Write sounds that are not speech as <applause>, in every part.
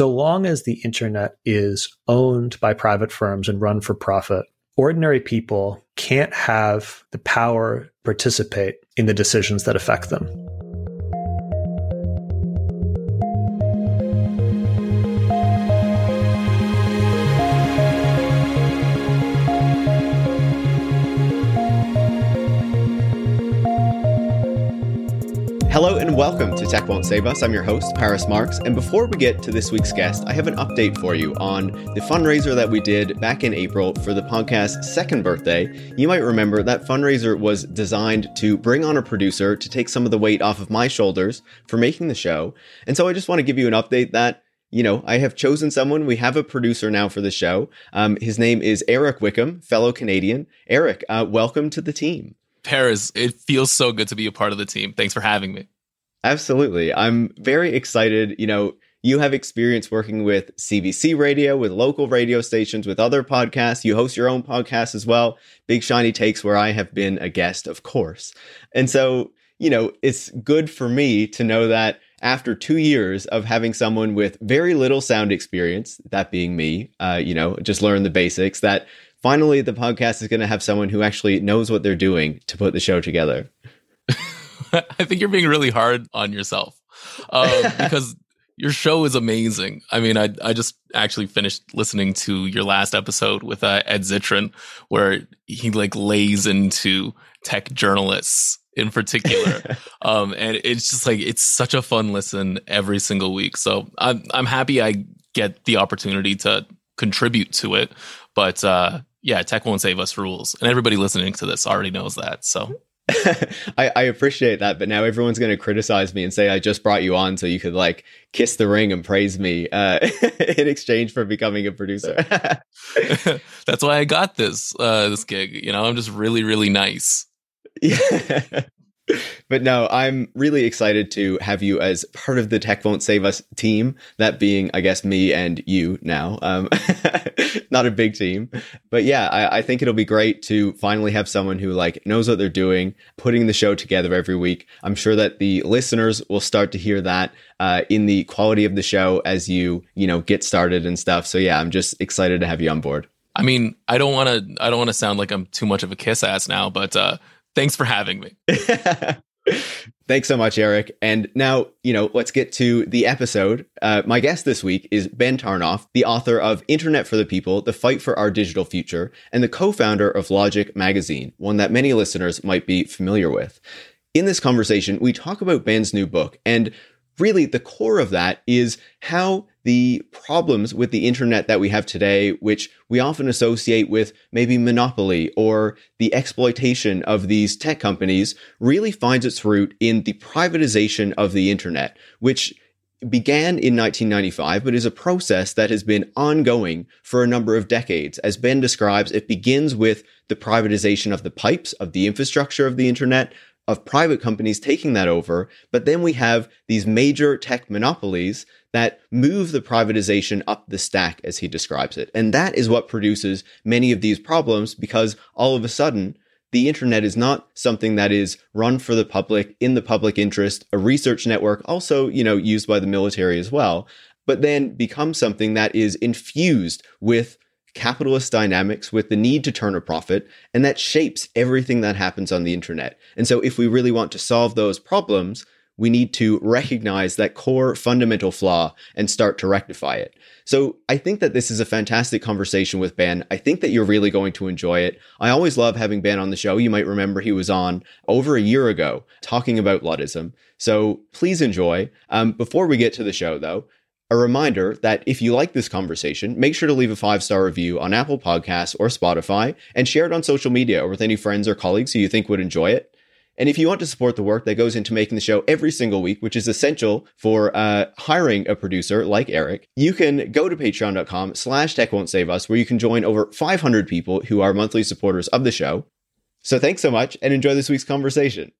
so long as the internet is owned by private firms and run for profit, ordinary people can't have the power to participate in the decisions that affect them. Welcome to Tech Won't Save Us. I'm your host, Paris Marx. And before we get to this week's guest, I have an update for you on the fundraiser that we did back in April for the podcast's second birthday. You might remember that fundraiser was designed to bring on a producer to take some of the weight off of my shoulders for making the show. And so I just want to give you an update that you know, I have chosen someone. We have a producer now for the show. Um, his name is Eric Wickham, fellow Canadian. Eric, uh, welcome to the team. Paris, it feels so good to be a part of the team. Thanks for having me. Absolutely. I'm very excited. You know, you have experience working with CBC radio, with local radio stations, with other podcasts. You host your own podcast as well. Big Shiny Takes, where I have been a guest, of course. And so, you know, it's good for me to know that after two years of having someone with very little sound experience, that being me, uh, you know, just learn the basics, that finally the podcast is going to have someone who actually knows what they're doing to put the show together. <laughs> I think you're being really hard on yourself um, <laughs> because your show is amazing. I mean, I I just actually finished listening to your last episode with uh, Ed Zitron, where he like lays into tech journalists in particular, <laughs> um, and it's just like it's such a fun listen every single week. So I'm I'm happy I get the opportunity to contribute to it, but uh, yeah, tech won't save us rules, and everybody listening to this already knows that. So <laughs> I, I, appreciate that, but now everyone's going to criticize me and say I just brought you on so you could like kiss the ring and praise me uh, <laughs> in exchange for becoming a producer. <laughs> That's why I got this uh, this gig. You know, I'm just really really nice. Yeah <laughs> but no, I'm really excited to have you as part of the Tech Won't Save Us team. That being, I guess, me and you now. Um, <laughs> not a big team, but yeah, I, I, think it'll be great to finally have someone who like knows what they're doing, putting the show together every week. I'm sure that the listeners will start to hear that uh, in the quality of the show as you, you know, get started and stuff. So yeah, I'm just excited to have you on board. I mean, I don't want to, I don't want to sound like I'm too much of a kiss ass now, but uh, Thanks for having me. <laughs> Thanks so much, Eric. And now, you know, let's get to the episode. Uh, my guest this week is Ben Tarnoff, the author of Internet for the People, The Fight for Our Digital Future, and the co founder of Logic Magazine, one that many listeners might be familiar with. In this conversation, we talk about Ben's new book, and really the core of that is how the problems with the internet that we have today, which we often associate with maybe monopoly or the exploitation of these tech companies, really finds its root in the privatization of the internet, which began in 1995, but is a process that has been ongoing for a number of decades. As Ben describes, it begins with the privatization of the pipes, of the infrastructure of the internet, of private companies taking that over. But then we have these major tech monopolies that move the privatization up the stack, as he describes it. And that is what produces many of these problems because all of a sudden, the internet is not something that is run for the public in the public interest, a research network also, you know, used by the military as well, but then becomes something that is infused with capitalist dynamics with the need to turn a profit, and that shapes everything that happens on the internet. And so if we really want to solve those problems, we need to recognize that core fundamental flaw and start to rectify it. So I think that this is a fantastic conversation with Ben. I think that you're really going to enjoy it. I always love having Ben on the show. You might remember he was on over a year ago talking about Luddism. So please enjoy. Um, before we get to the show, though, a reminder that if you like this conversation, make sure to leave a five star review on Apple Podcasts or Spotify and share it on social media or with any friends or colleagues who you think would enjoy it. And if you want to support the work that goes into making the show every single week, which is essential for uh, hiring a producer like Eric, you can go to patreon.com slash tech won't save us, where you can join over 500 people who are monthly supporters of the show. So thanks so much and enjoy this week's conversation.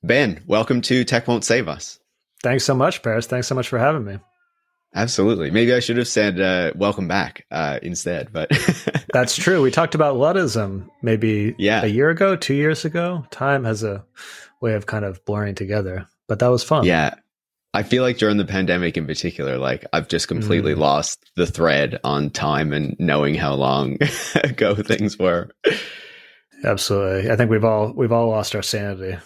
Ben, welcome to Tech Won't Save Us. Thanks so much, Paris. Thanks so much for having me. Absolutely. Maybe I should have said uh, welcome back uh, instead, but <laughs> that's true. We talked about Luddism maybe yeah. a year ago, two years ago. Time has a way of kind of blurring together, but that was fun. Yeah. I feel like during the pandemic in particular, like I've just completely mm. lost the thread on time and knowing how long <laughs> ago things were. Absolutely. I think we've all we've all lost our sanity.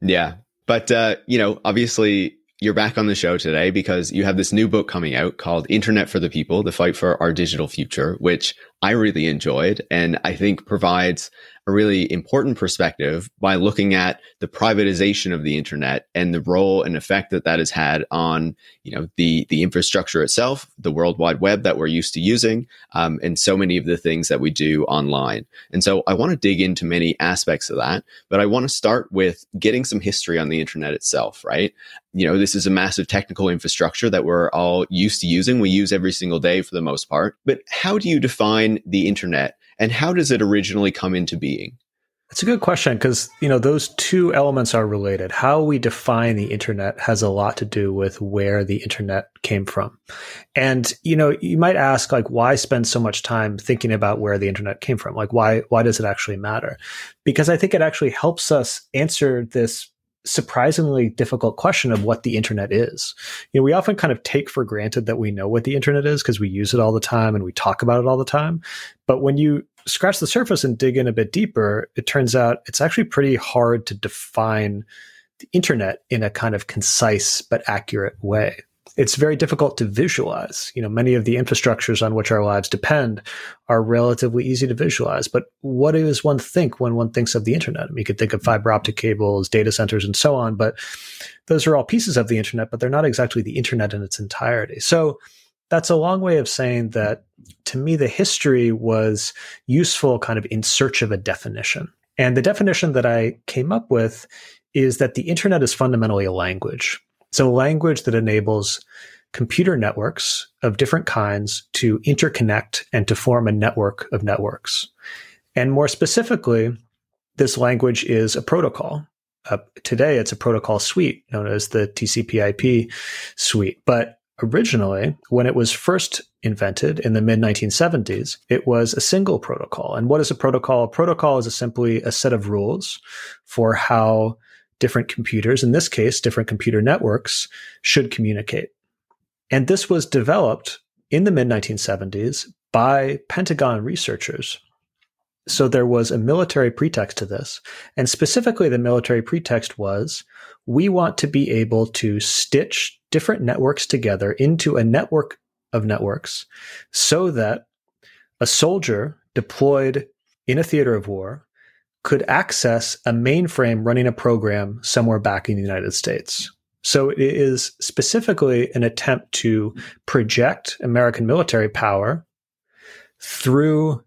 Yeah. But uh, you know, obviously you're back on the show today because you have this new book coming out called Internet for the People, The Fight for Our Digital Future, which I really enjoyed and I think provides a really important perspective by looking at the privatization of the internet and the role and effect that that has had on you know the the infrastructure itself, the World Wide Web that we're used to using, um, and so many of the things that we do online. And so I want to dig into many aspects of that, but I want to start with getting some history on the internet itself. Right? You know, this is a massive technical infrastructure that we're all used to using. We use every single day for the most part. But how do you define the internet? and how does it originally come into being? That's a good question because you know those two elements are related. How we define the internet has a lot to do with where the internet came from. And you know, you might ask like why spend so much time thinking about where the internet came from? Like why why does it actually matter? Because I think it actually helps us answer this surprisingly difficult question of what the internet is. You know, we often kind of take for granted that we know what the internet is because we use it all the time and we talk about it all the time. But when you scratch the surface and dig in a bit deeper, it turns out it's actually pretty hard to define the internet in a kind of concise but accurate way it's very difficult to visualize. You know, many of the infrastructures on which our lives depend are relatively easy to visualize. But what does one think when one thinks of the internet? I mean, you could think of fiber optic cables, data centers, and so on, but those are all pieces of the internet, but they're not exactly the internet in its entirety. So that's a long way of saying that to me, the history was useful kind of in search of a definition. And the definition that I came up with is that the internet is fundamentally a language. It's a language that enables computer networks of different kinds to interconnect and to form a network of networks. And more specifically, this language is a protocol. Uh, today, it's a protocol suite known as the TCP/IP suite. But originally, when it was first invented in the mid 1970s, it was a single protocol. And what is a protocol? A protocol is a simply a set of rules for how different computers, in this case, different computer networks, should communicate. And this was developed in the mid 1970s by Pentagon researchers. So there was a military pretext to this. And specifically, the military pretext was we want to be able to stitch different networks together into a network of networks so that a soldier deployed in a theater of war could access a mainframe running a program somewhere back in the United States. So it is specifically an attempt to project American military power through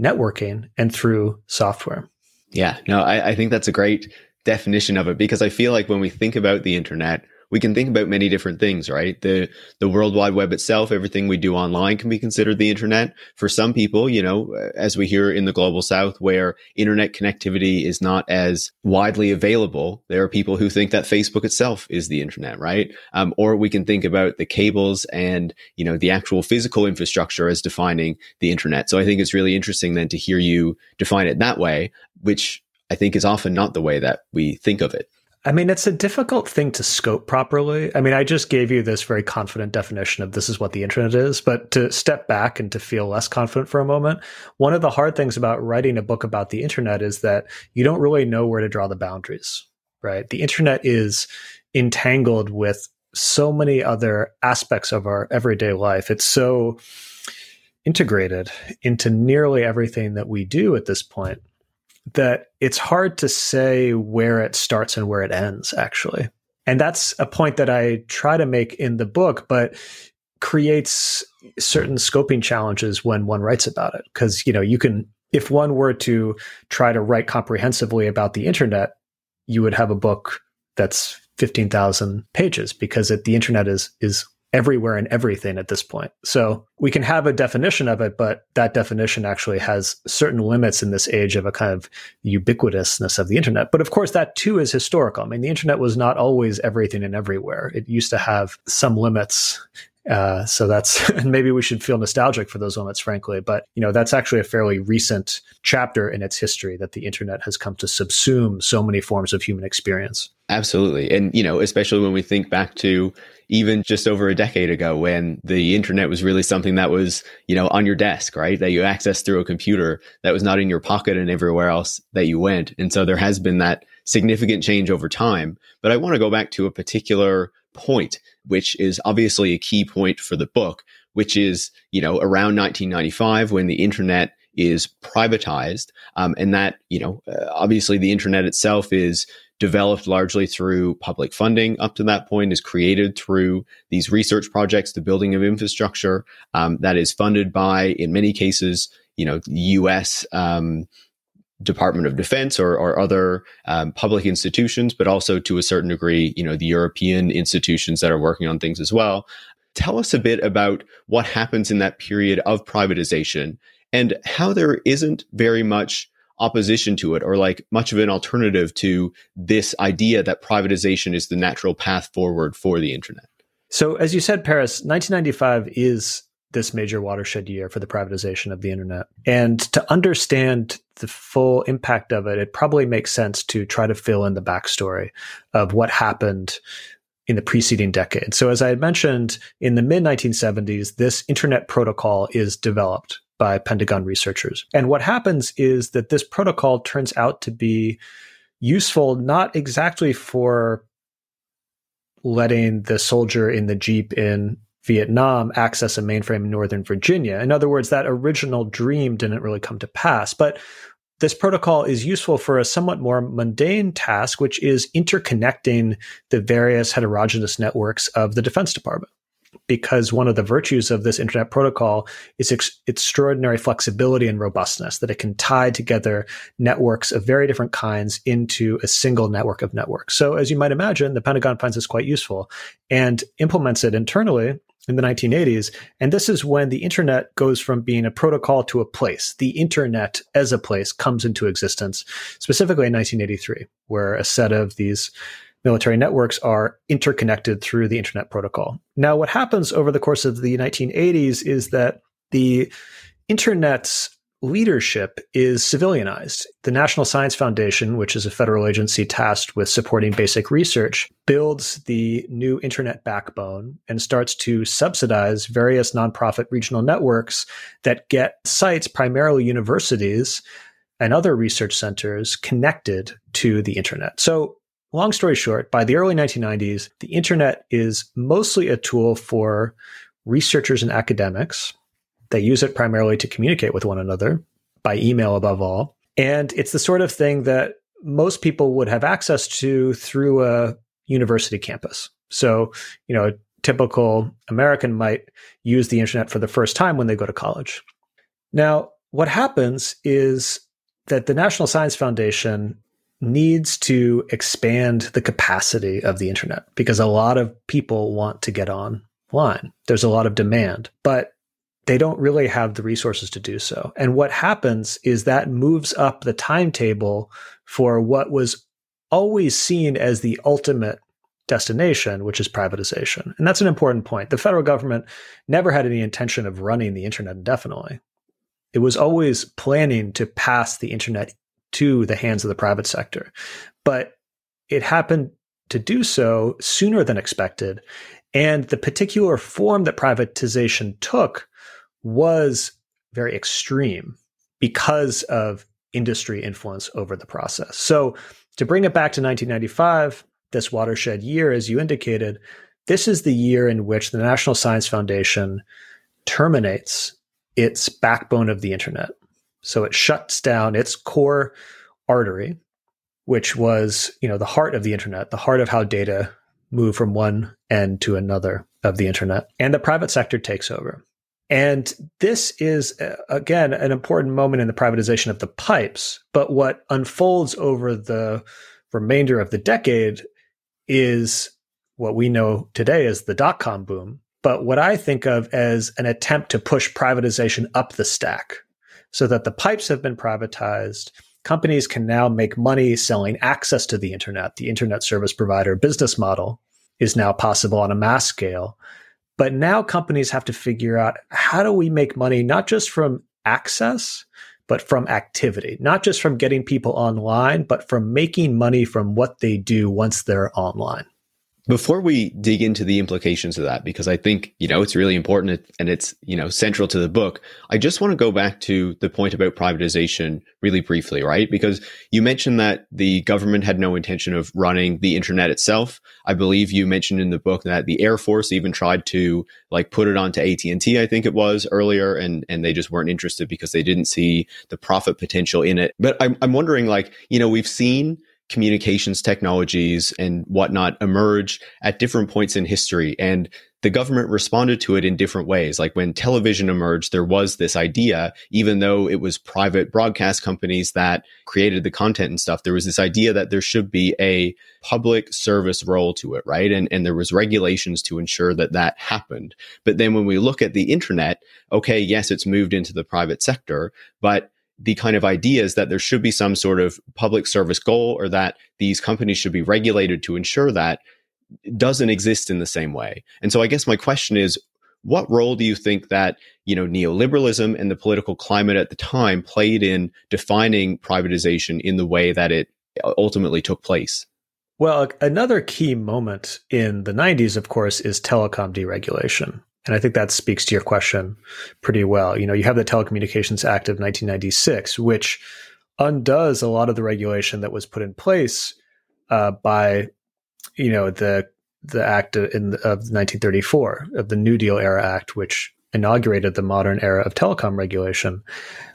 networking and through software. Yeah, no, I, I think that's a great definition of it because I feel like when we think about the internet, we can think about many different things, right? The the World Wide Web itself, everything we do online can be considered the internet. For some people, you know, as we hear in the global south where internet connectivity is not as widely available, there are people who think that Facebook itself is the internet, right? Um, or we can think about the cables and, you know, the actual physical infrastructure as defining the internet. So I think it's really interesting then to hear you define it that way, which I think is often not the way that we think of it. I mean, it's a difficult thing to scope properly. I mean, I just gave you this very confident definition of this is what the internet is, but to step back and to feel less confident for a moment, one of the hard things about writing a book about the internet is that you don't really know where to draw the boundaries, right? The internet is entangled with so many other aspects of our everyday life. It's so integrated into nearly everything that we do at this point that it's hard to say where it starts and where it ends, actually. And that's a point that I try to make in the book, but creates certain scoping challenges when one writes about it. Because, you know, you can, if one were to try to write comprehensively about the internet, you would have a book that's 15,000 pages because it, the internet is, is everywhere and everything at this point. So we can have a definition of it, but that definition actually has certain limits in this age of a kind of ubiquitousness of the internet. But of course, that too is historical. I mean, the internet was not always everything and everywhere. It used to have some limits Uh, so that's <laughs> and maybe we should feel nostalgic for those moments, frankly. But you know, that's actually a fairly recent chapter in its history that the internet has come to subsume so many forms of human experience. Absolutely, and you know, especially when we think back to even just over a decade ago when the internet was really something that was you know on your desk, right? That you access through a computer that was not in your pocket and everywhere else that you went. And so there has been that significant change over time. But I want to go back to a particular point, which is obviously a key point for the book, which is, you know, around 1995 when the internet is privatized. Um, and that, you know, uh, obviously the internet itself is developed largely through public funding up to that point, is created through these research projects, the building of infrastructure um, that is funded by, in many cases, you know, U.S. Um, Department of Defense or, or other um, public institutions, but also to a certain degree, you know, the European institutions that are working on things as well. Tell us a bit about what happens in that period of privatization and how there isn't very much opposition to it or like much of an alternative to this idea that privatization is the natural path forward for the internet. So, as you said, Paris, 1995 is this major watershed year for the privatization of the internet. And to understand the full impact of it, it probably makes sense to try to fill in the backstory of what happened in the preceding decade. So, as I had mentioned, in the mid 1970s, this internet protocol is developed by Pentagon researchers. And what happens is that this protocol turns out to be useful not exactly for letting the soldier in the Jeep in Vietnam access a mainframe in Northern Virginia. In other words, that original dream didn't really come to pass. But this protocol is useful for a somewhat more mundane task, which is interconnecting the various heterogeneous networks of the Defense Department. Because one of the virtues of this internet protocol is ex- extraordinary flexibility and robustness, that it can tie together networks of very different kinds into a single network of networks. So, as you might imagine, the Pentagon finds this quite useful and implements it internally in the 1980s. And this is when the internet goes from being a protocol to a place. The internet as a place comes into existence, specifically in 1983, where a set of these military networks are interconnected through the internet protocol. Now, what happens over the course of the 1980s is that the internet's leadership is civilianized. The National Science Foundation, which is a federal agency tasked with supporting basic research, builds the new internet backbone and starts to subsidize various nonprofit regional networks that get sites, primarily universities and other research centers, connected to the internet. So long story short, by the early 1990s, the internet is mostly a tool for researchers and academics they use it primarily to communicate with one another by email above all. And it's the sort of thing that most people would have access to through a university campus. So, you know, a typical American might use the internet for the first time when they go to college. Now, what happens is that the National Science Foundation needs to expand the capacity of the internet because a lot of people want to get online. There's a lot of demand, but they don't really have the resources to do so. And what happens is that moves up the timetable for what was always seen as the ultimate destination, which is privatization. And that's an important point. The federal government never had any intention of running the internet indefinitely. It was always planning to pass the internet to the hands of the private sector. But it happened to do so sooner than expected. And the particular form that privatization took was very extreme because of industry influence over the process. So, to bring it back to 1995, this watershed year, as you indicated, this is the year in which the National Science Foundation terminates its backbone of the internet. So it shuts down its core artery, which was, you know, the heart of the internet, the heart of how data move from one end to another of the internet. And the private sector takes over. And this is, uh, again, an important moment in the privatization of the pipes. But what unfolds over the remainder of the decade is what we know today as the dot com boom. But what I think of as an attempt to push privatization up the stack so that the pipes have been privatized. Companies can now make money selling access to the internet. The internet service provider business model is now possible on a mass scale But now companies have to figure out how do we make money, not just from access, but from activity, not just from getting people online, but from making money from what they do once they're online. Before we dig into the implications of that, because I think, you know, it's really important and it's, you know, central to the book, I just want to go back to the point about privatization really briefly, right? Because you mentioned that the government had no intention of running the internet itself. I believe you mentioned in the book that the Air Force even tried to like put it onto AT&T, I think it was earlier, and, and they just weren't interested because they didn't see the profit potential in it. But I'm, I'm wondering, like, you know, we've seen communications technologies and whatnot emerge at different points in history. And the government responded to it in different ways. Like when television emerged, there was this idea, even though it was private broadcast companies that created the content and stuff, there was this idea that there should be a public service role to it, right? And, and there was regulations to ensure that that happened. But then when we look at the internet, okay, yes, it's moved into the private sector, but the kind of ideas that there should be some sort of public service goal or that these companies should be regulated to ensure that doesn't exist in the same way. And so I guess my question is what role do you think that you know neoliberalism and the political climate at the time played in defining privatization in the way that it ultimately took place well another key moment in the 90s of course is telecom deregulation and I think that speaks to your question pretty well. You know, you have the Telecommunications Act of 1996, which undoes a lot of the regulation that was put in place uh, by, you know, the the act in of 1934 of the New Deal era Act, which inaugurated the modern era of telecom regulation.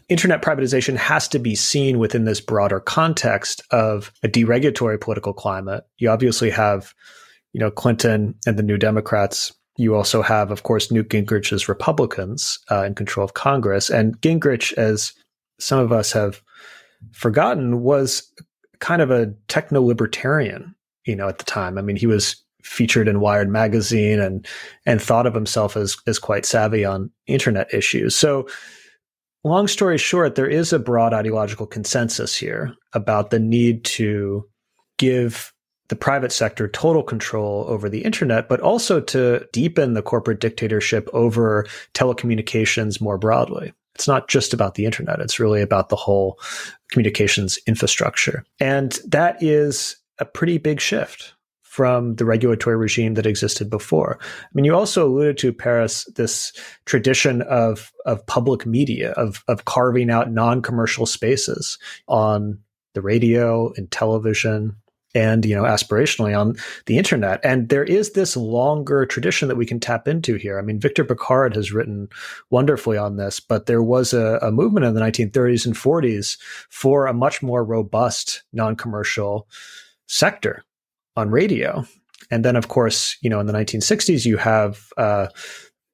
Internet privatization has to be seen within this broader context of a deregulatory political climate. You obviously have, you know, Clinton and the New Democrats you also have, of course, Newt Gingrich's Republicans uh, in control of Congress. And Gingrich, as some of us have forgotten, was kind of a techno libertarian, you know, at the time. I mean, he was featured in Wired magazine and and thought of himself as as quite savvy on internet issues. So long story short, there is a broad ideological consensus here about the need to give the private sector total control over the internet, but also to deepen the corporate dictatorship over telecommunications more broadly. It's not just about the internet. It's really about the whole communications infrastructure. And that is a pretty big shift from the regulatory regime that existed before. I mean, you also alluded to Paris, this tradition of, of public media, of, of carving out non-commercial spaces on the radio and television and you know aspirationally on the internet. And there is this longer tradition that we can tap into here. I mean Victor Pickard has written wonderfully on this but there was a, a movement in the 1930s and 40s for a much more robust non-commercial sector on radio. And then of course you know in the 1960s you have uh,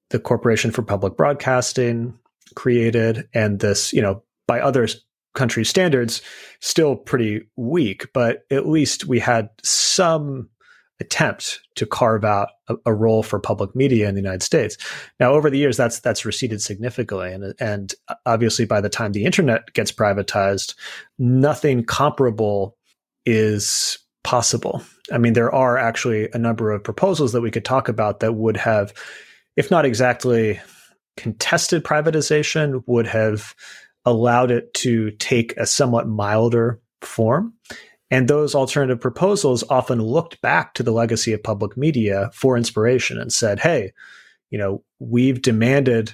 the corporation for public broadcasting created and this you know by others country standards, still pretty weak, but at least we had some attempt to carve out a, a, role for public media in the United States. Now, over the years, that's that's receded significantly, and and obviously, by the time the internet gets privatized, nothing comparable is possible. I mean, there are actually a number of proposals that we could talk about that would have, if not exactly contested privatization, would have allowed it to take a somewhat milder form. And those alternative proposals often looked back to the legacy of public media for inspiration and said, hey, you know, we've demanded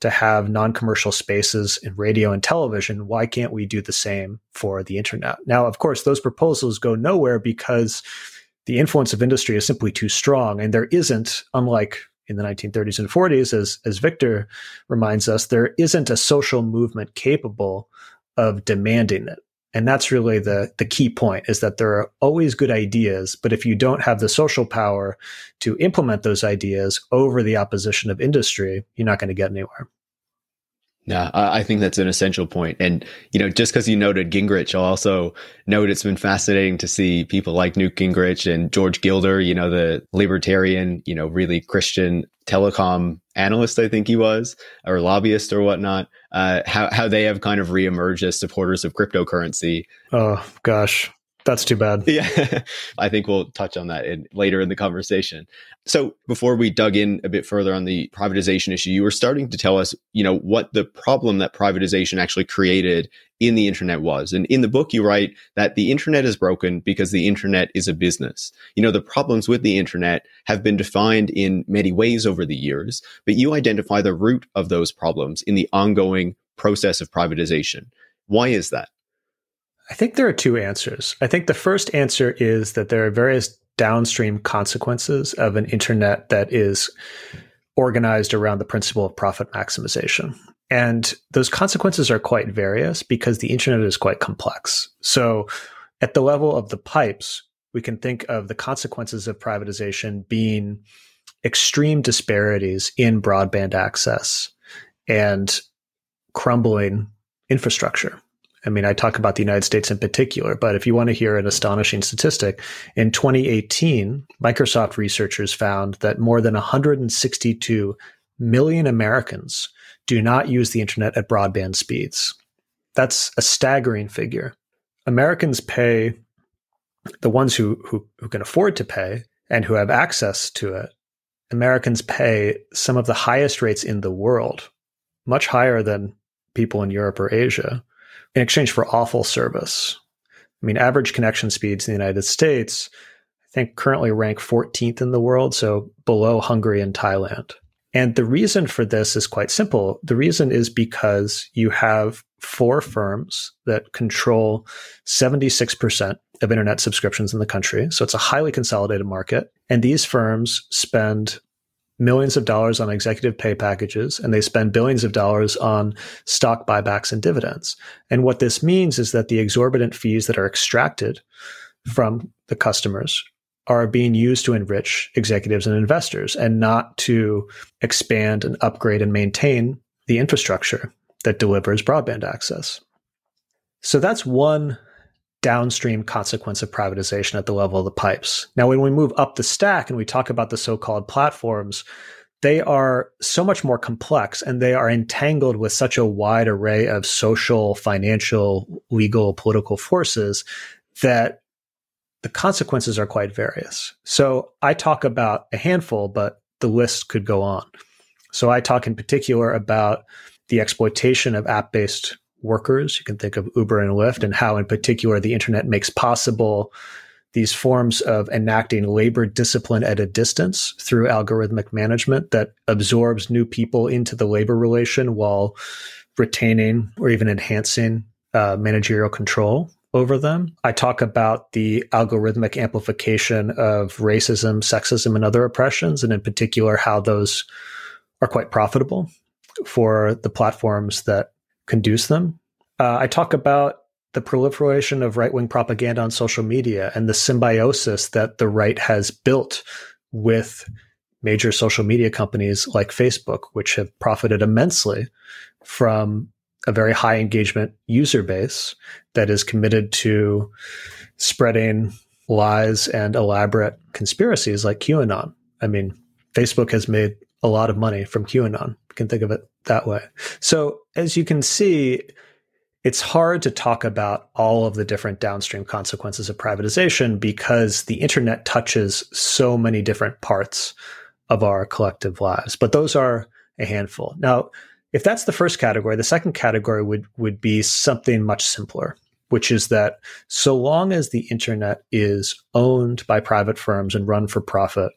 to have non commercial spaces in radio and television. Why can't we do the same for the internet? Now, of course, those proposals go nowhere because the influence of industry is simply too strong. And there isn't, unlike in the 1930s and 40s, as, as Victor reminds us, there isn't a social movement capable of demanding it. And that's really the, the key point is that there are always good ideas, but if you don't have the social power to implement those ideas over the opposition of industry, you're not going to get anywhere. Yeah, I think that's an essential point. And, you know, just because you noted Gingrich, I'll also note it's been fascinating to see people like Newt Gingrich and George Gilder, you know, the libertarian, you know, really Christian telecom analyst, I think he was, or lobbyist or whatnot, uh, how, how they have kind of reemerged as supporters of cryptocurrency. Oh, gosh. That's too bad. Yeah. <laughs> I think we'll touch on that in, later in the conversation. So before we dug in a bit further on the privatization issue, you were starting to tell us, you know, what the problem that privatization actually created in the internet was. And in the book, you write that the internet is broken because the internet is a business. You know, the problems with the internet have been defined in many ways over the years, but you identify the root of those problems in the ongoing process of privatization. Why is that? I think there are two answers. I think the first answer is that there are various downstream consequences of an internet that is organized around the principle of profit maximization. And those consequences are quite various because the internet is quite complex. So, at the level of the pipes, we can think of the consequences of privatization being extreme disparities in broadband access and crumbling infrastructure. I mean, I talk about the United States in particular, but if you want to hear an astonishing statistic, in 2018, Microsoft researchers found that more than 162 million Americans do not use the internet at broadband speeds. That's a staggering figure. Americans pay the ones who, who, who can afford to pay and who have access to it. Americans pay some of the highest rates in the world, much higher than people in Europe or Asia in exchange for awful service. I mean, average connection speeds in the United States, I think currently rank 14th in the world, so below Hungary and Thailand. And the reason for this is quite simple. The reason is because you have four firms that control 76% of internet subscriptions in the country. So it's a highly consolidated market. And these firms spend millions of dollars on executive pay packages and they spend billions of dollars on stock buybacks and dividends. And what this means is that the exorbitant fees that are extracted from the customers are being used to enrich executives and investors and not to expand and upgrade and maintain the infrastructure that delivers broadband access. So that's one downstream consequence of privatization at the level of the pipes. Now, when we move up the stack and we talk about the so called platforms, they are so much more complex and they are entangled with such a wide array of social, financial, legal, political forces that the consequences are quite various. So I talk about a handful, but the list could go on. So I talk in particular about the exploitation of app based workers. You can think of Uber and Lyft and how, in particular, the internet makes possible these forms of enacting labor discipline at a distance through algorithmic management that absorbs new people into the labor relation while retaining or even enhancing uh, managerial control over them. I talk about the algorithmic amplification of racism, sexism, and other oppressions, and in particular, how those are quite profitable for the platforms that conduce them. Uh, I talk about the proliferation of right wing propaganda on social media and the symbiosis that the right has built with major social media companies like Facebook, which have profited immensely from a very high engagement user base that is committed to spreading lies and elaborate conspiracies like QAnon. I mean, Facebook has made a lot of money from QAnon. You can think of it that way. So, as you can see, it's hard to talk about all of the different downstream consequences of privatization because the internet touches so many different parts of our collective lives. But those are a handful. Now, if that's the first category, the second category would, would be something much simpler, which is that so long as the internet is owned by private firms and run for profit,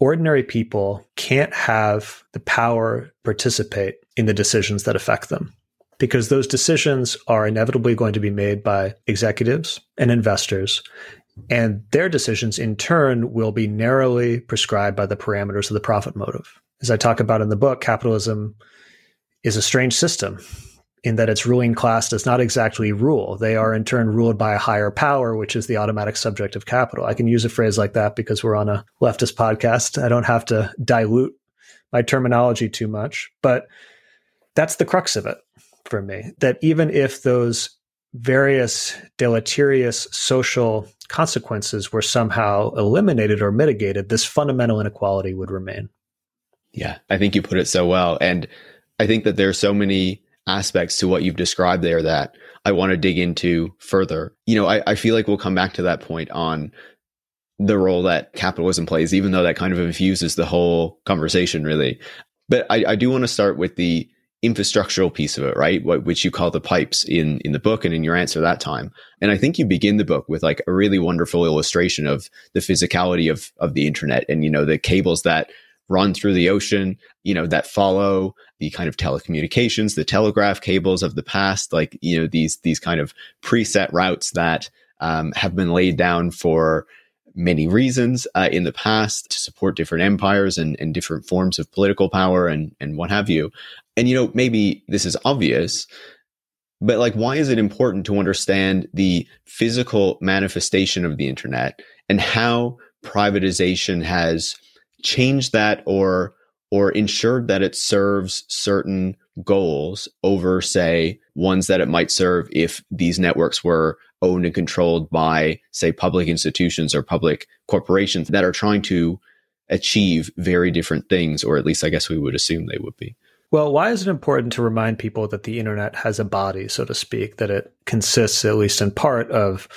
ordinary people can't have the power to participate in the decisions that affect them because those decisions are inevitably going to be made by executives and investors. And their decisions, in turn, will be narrowly prescribed by the parameters of the profit motive. As I talk about in the book, capitalism is a strange system in that its ruling class does not exactly rule. They are in turn ruled by a higher power, which is the automatic subject of capital. I can use a phrase like that because we're on a leftist podcast. I don't have to dilute my terminology too much, but that's the crux of it for me. That even if those various deleterious social consequences were somehow eliminated or mitigated, this fundamental inequality would remain. Yeah, I think you put it so well. And I think that there are so many aspects to what you've described there that I want to dig into further. You know, I, I feel like we'll come back to that point on the role that capitalism plays, even though that kind of infuses the whole conversation, really. But I, I do want to start with the infrastructural piece of it, right? What, which you call the pipes in in the book and in your answer that time. And I think you begin the book with like a really wonderful illustration of the physicality of of the internet and you know the cables that run through the ocean, you know, that follow the kind of telecommunications, the telegraph cables of the past, like you know these these kind of preset routes that um, have been laid down for many reasons uh, in the past to support different empires and, and different forms of political power and, and what have you. And, you know, maybe this is obvious, but like, why is it important to understand the physical manifestation of the internet and how privatization has changed that or or ensured that it serves certain goals over, say, ones that it might serve if these networks were owned and controlled by, say, public institutions or public corporations that are trying to achieve very different things, or at least I guess we would assume they would be. Well, why is it important to remind people that the internet has a body, so to speak, that it consists, at least in part, of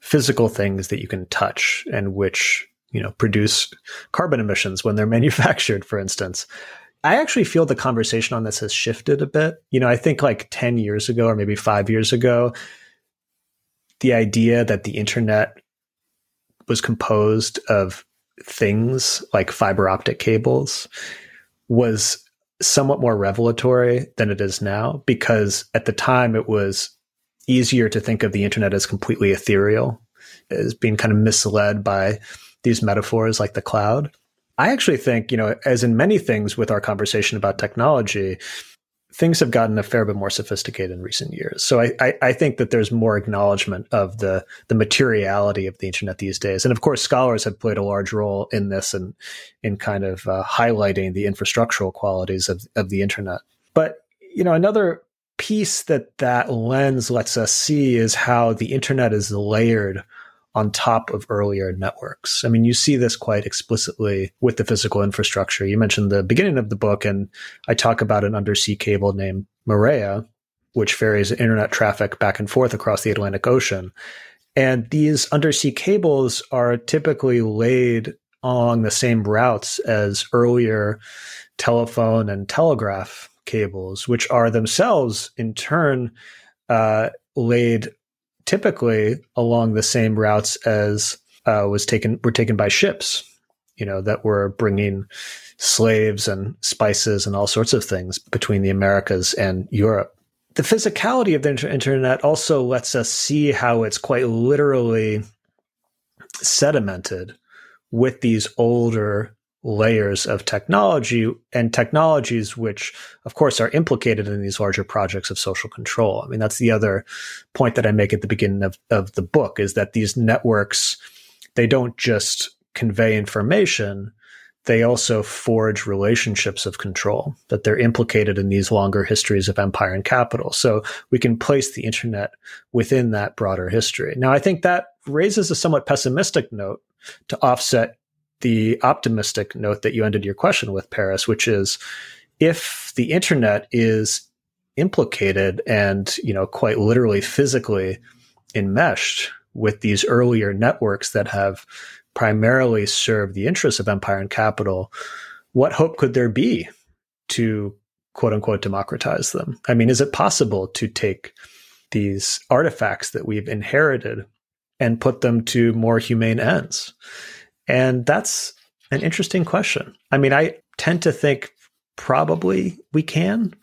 physical things that you can touch and which, you know, produce carbon emissions when they're <laughs> manufactured, for instance? I actually feel the conversation on this has shifted a bit. You know, I think like 10 years ago or maybe five years ago, the idea that the internet was composed of things like fiber optic cables was somewhat more revelatory than it is now because at the time it was easier to think of the internet as completely ethereal as being kind of misled by these metaphors like the cloud i actually think you know as in many things with our conversation about technology things have gotten a fair bit more sophisticated in recent years. So I, I, I, think that there's more acknowledgement of the the materiality of the internet these days, and of course, scholars have played a large role in this and in kind of uh, highlighting the infrastructural qualities of of the internet. But you know, another piece that that lens lets us see is how the internet is layered on top of earlier networks. I mean, you see this quite explicitly with the physical infrastructure. You mentioned the beginning of the book, and I talk about an undersea cable named Marea, which ferries internet traffic back and forth across the Atlantic Ocean. And these undersea cables are typically laid along the same routes as earlier telephone and telegraph cables, which are themselves in turn uh, laid typically along the same routes as uh, was taken were taken by ships, you know, that were bringing slaves and spices and all sorts of things between the Americas and Europe. The physicality of the internet also lets us see how it's quite literally sedimented with these older layers of technology and technologies which of course are implicated in these larger projects of social control. I mean that's the other point that i make at the beginning of, of the book is that these networks they don't just convey information they also forge relationships of control that they're implicated in these longer histories of empire and capital. So we can place the internet within that broader history. Now i think that raises a somewhat pessimistic note to offset the optimistic note that you ended your question with, Paris, which is if the internet is implicated and, you know, quite literally physically enmeshed with these earlier networks that have primarily served the interests of empire and capital, what hope could there be to quote unquote democratize them? I mean, is it possible to take these artifacts that we've inherited and put them to more humane ends? And that's an interesting question. I mean, I tend to think probably we can,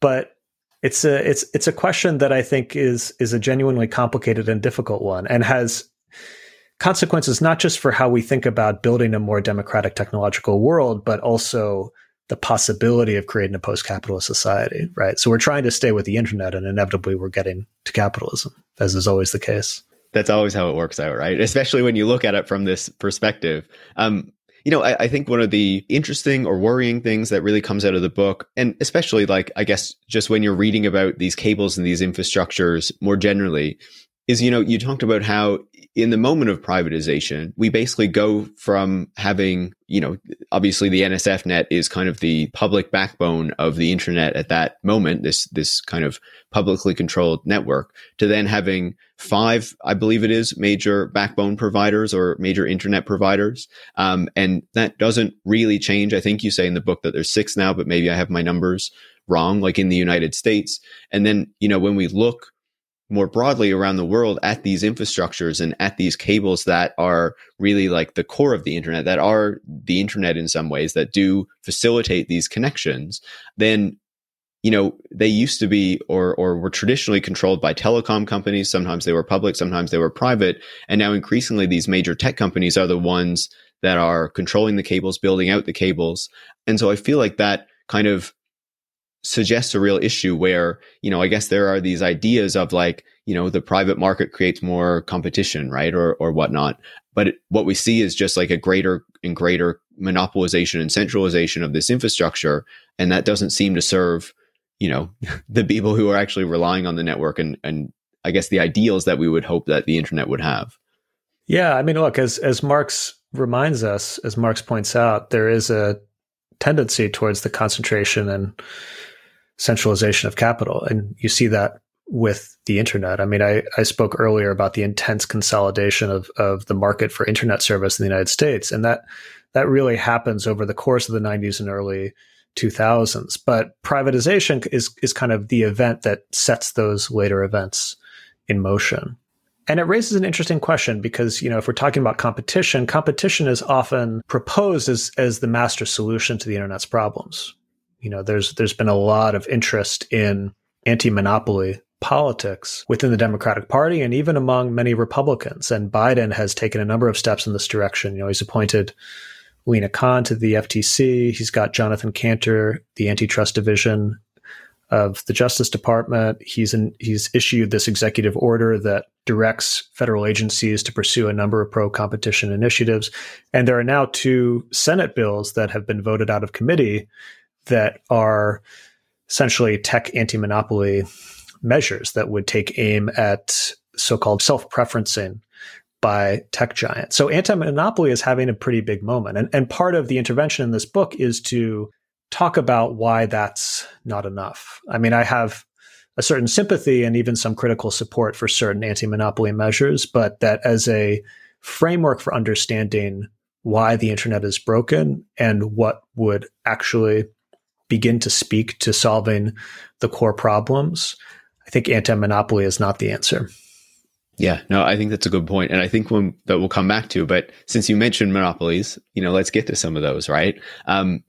but it's a it's it's a question that I think is is a genuinely complicated and difficult one and has consequences not just for how we think about building a more democratic technological world, but also the possibility of creating a post-capitalist society, right? So we're trying to stay with the internet and inevitably we're getting to capitalism, as is always the case that's always how it works out, right? Especially when you look at it from this perspective. Um, you know, I, I, think one of the interesting or worrying things that really comes out of the book, and especially like, I guess, just when you're reading about these cables and these infrastructures more generally, is, you know, you talked about how in the moment of privatization, we basically go from having, you know, obviously the NSFNET is kind of the public backbone of the internet at that moment, this, this kind of publicly controlled network, to then having five, I believe it is, major backbone providers or major internet providers. Um, and that doesn't really change. I think you say in the book that there's six now, but maybe I have my numbers wrong, like in the United States. And then, you know, when we look more broadly around the world at these infrastructures and at these cables that are really like the core of the internet, that are the internet in some ways, that do facilitate these connections, then you know they used to be or or were traditionally controlled by telecom companies. Sometimes they were public sometimes they were private. And now increasingly these major tech companies are the ones that are controlling the cables building out the cables. And so i feel like that kind of suggests a real issue where, you know, I guess there are these ideas of like, you know, the private market creates more competition, right? Or, or whatnot. But it, what we see is just like a greater and greater monopolization and centralization of this infrastructure. And that doesn't seem to serve, you know, <laughs> the people who are actually relying on the network and, and I guess the ideals that we would hope that the internet would have. Yeah. I mean, look, as, as Marx reminds us, as Marx points out, there is a tendency towards the concentration and centralization of capital. And you see that with the internet. I mean, I, I spoke earlier about the intense consolidation of, of the market for internet service in the United States. And that that really happens over the course of the 90s and early 2000s. But privatization is, is kind of the event that sets those later events in motion. And it raises an interesting question because, you know, if we're talking about competition, competition is often proposed as, as the master solution to the internet's problems you know, there's there's been a lot of interest in anti-monopoly politics within the Democratic Party and even among many Republicans. And Biden has taken a number of steps in this direction. You know, he's appointed Lina Khan to the FTC. He's got Jonathan Kanter, the antitrust division of the Justice Department. He's in, he's issued this executive order that directs federal agencies to pursue a number of pro competition initiatives. And there are now two Senate bills that have been voted out of committee that are essentially tech anti monopoly measures that would take aim at so called self preferencing by tech giants. So anti monopoly is having a pretty big moment. And, and part of the intervention in this book is to talk about why that's not enough. I mean, I have a certain sympathy and even some critical support for certain anti monopoly measures, but that as a framework for understanding why the internet is broken and what would actually begin to speak to solving the core problems, I think anti-monopoly is not the answer. Yeah, no, I think that's a good point, and I think when, that we'll come back to. But since you mentioned monopolies, you know, let's get to some of those, right? Um,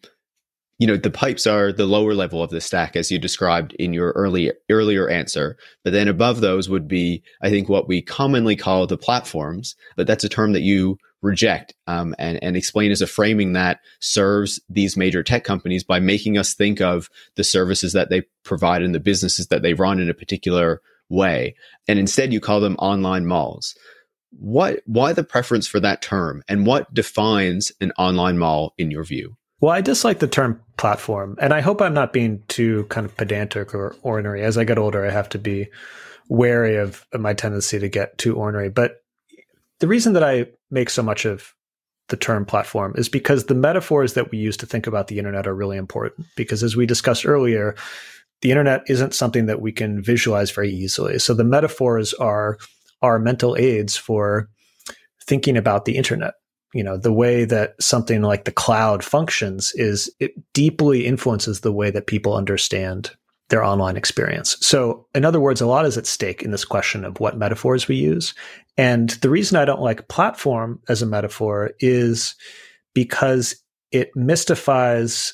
you know, the pipes are the lower level of the stack, as you described in your early earlier answer. But then above those would be, I think, what we commonly call the platforms. But that's a term that you reject um, and, and explain as a framing that serves these major tech companies by making us think of the services that they provide and the businesses that they run in a particular way. And instead, you call them online malls. What, why the preference for that term and what defines an online mall in your view? Well, I dislike the term platform, and I hope I'm not being too kind of pedantic or ornery. As I get older, I have to be wary of my tendency to get too ornery. But the reason that I make so much of the term platform is because the metaphors that we use to think about the internet are really important. Because as we discussed earlier, the internet isn't something that we can visualize very easily. So the metaphors are our mental aids for thinking about the internet you know the way that something like the cloud functions is it deeply influences the way that people understand their online experience. So, in other words, a lot is at stake in this question of what metaphors we use. And the reason I don't like platform as a metaphor is because it mystifies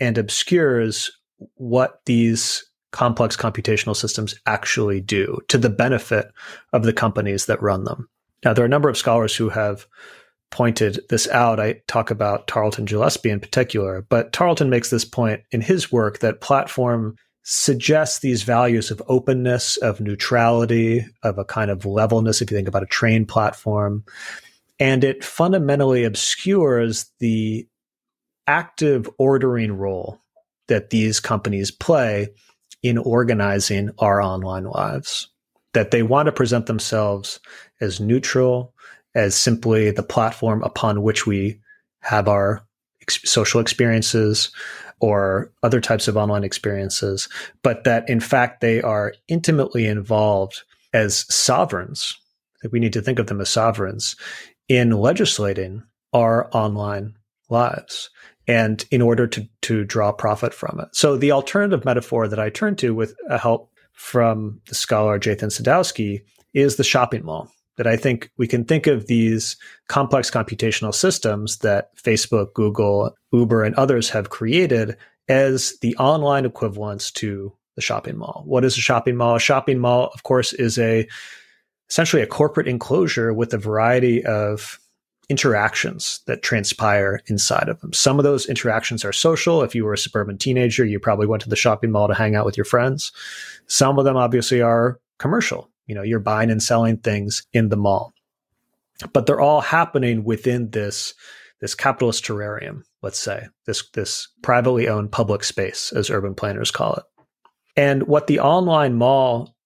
and obscures what these complex computational systems actually do to the benefit of the companies that run them. Now, there are a number of scholars who have pointed this out. I talk about Tarleton Gillespie in particular, but Tarleton makes this point in his work that platform suggests these values of openness, of neutrality, of a kind of levelness, if you think about a train platform. And it fundamentally obscures the active ordering role that these companies play in organizing our online lives. That they want to present themselves as neutral, as simply the platform upon which we have our ex- social experiences or other types of online experiences, but that in fact they are intimately involved as sovereigns. I think we need to think of them as sovereigns in legislating our online lives and in order to to draw profit from it. So the alternative metaphor that I turn to with help from the scholar Jathan Sadowski is the shopping mall. That I think we can think of these complex computational systems that Facebook, Google, Uber, and others have created as the online equivalents to the shopping mall. What is a shopping mall? A shopping mall, of course, is a essentially a corporate enclosure with a variety of interactions that transpire inside of them. Some of those interactions are social. If you were a suburban teenager, you probably went to the shopping mall to hang out with your friends. Some of them obviously are commercial. You know, you're buying and selling things in the mall. But they're all happening within this this capitalist terrarium, let's say, this this privately owned public space as urban planners call it. And what the online mall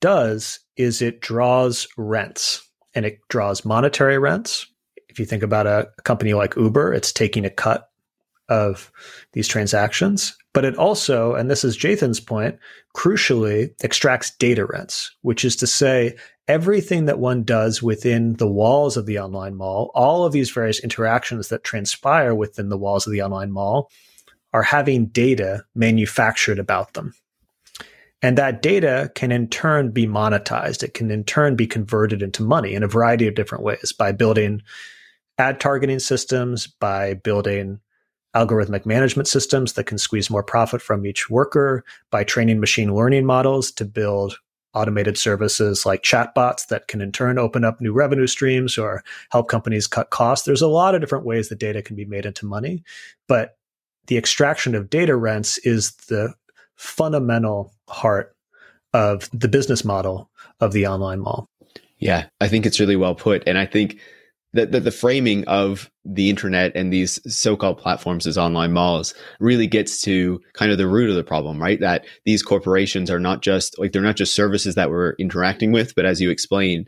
does is it draws rents and it draws monetary rents if you think about a, company like Uber, it's taking a cut of these transactions. But it also, and this is Jathan's point, crucially extracts data rents, which is to say, everything that one does within the walls of the online mall, all of these various interactions that transpire within the walls of the online mall are having data manufactured about them. And that data can in turn be monetized. It can in turn be converted into money in a variety of different ways by building ad targeting systems, by building algorithmic management systems that can squeeze more profit from each worker, by training machine learning models to build automated services like chatbots that can in turn open up new revenue streams or help companies cut costs. There's a lot of different ways that data can be made into money, but the extraction of data rents is the fundamental heart of the business model of the online mall. Yeah, I think it's really well put. And I think that the, the framing of the internet and these so-called platforms as online malls really gets to kind of the root of the problem, right? That these corporations are not just like they're not just services that we're interacting with, but as you explain,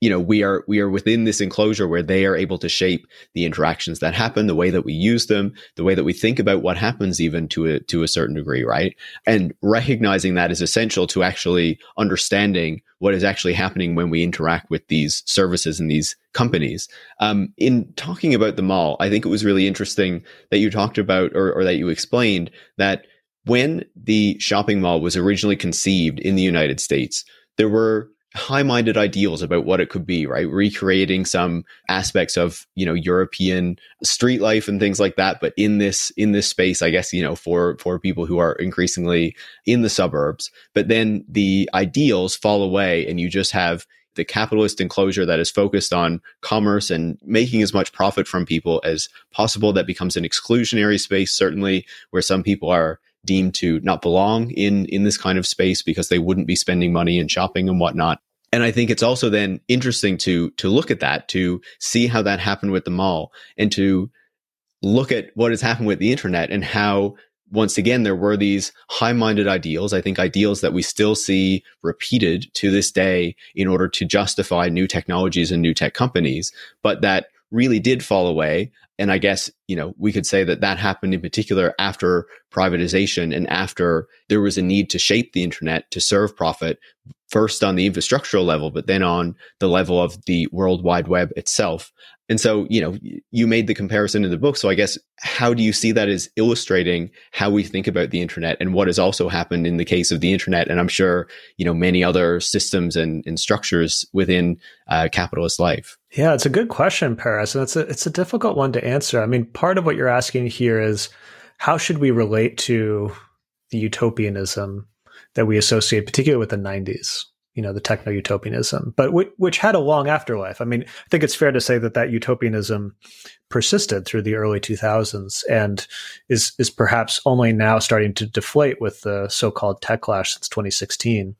you know we are we are within this enclosure where they are able to shape the interactions that happen the way that we use them the way that we think about what happens even to a to a certain degree right? And recognizing that is essential to actually understanding what is actually happening when we interact with these services and these companies. Um, in talking about the mall i think it was really interesting that you talked about or, or that you explained that when the shopping mall was originally conceived in the united states there were high-minded ideals about what it could be right? Recreating some aspects of you know european street life and things like that but in this in this space i guess you know for for people who are increasingly in the suburbs. But then the ideals fall away and you just have the capitalist enclosure that is focused on commerce and making as much profit from people as possible. That becomes an exclusionary space certainly where some people are deemed to not belong in in this kind of space because they wouldn't be spending money and shopping and whatnot and I think it's also then interesting to to look at that, to see how that happened with the mall, and to look at what has happened with the internet and how once again there were these high-minded ideals i think ideals that we still see repeated to this day in order to justify new technologies and new tech companies but that really did fall away and i guess you know we could say that that happened in particular after privatization and after there was a need to shape the internet to serve profit first on the infrastructural level, but then on the level of the World Wide Web itself. And so, you know, you made the comparison in the book. So I guess how do you see that as illustrating how we think about the internet and what has also happened in the case of the internet? And I'm sure, you know, many other systems and, and structures within uh, capitalist life. Yeah, it's a good question, Paris. And it's a, it's a difficult one to answer. I mean, part of what you're asking here is how should we relate to the utopianism that we associate, particularly with the 90s, you know, the techno utopianism, but w- which had a long afterlife. I mean, I think it's fair to say that that utopianism persisted through the early 2000s and is, is perhaps only now starting to deflate with the so called techlash since 2016.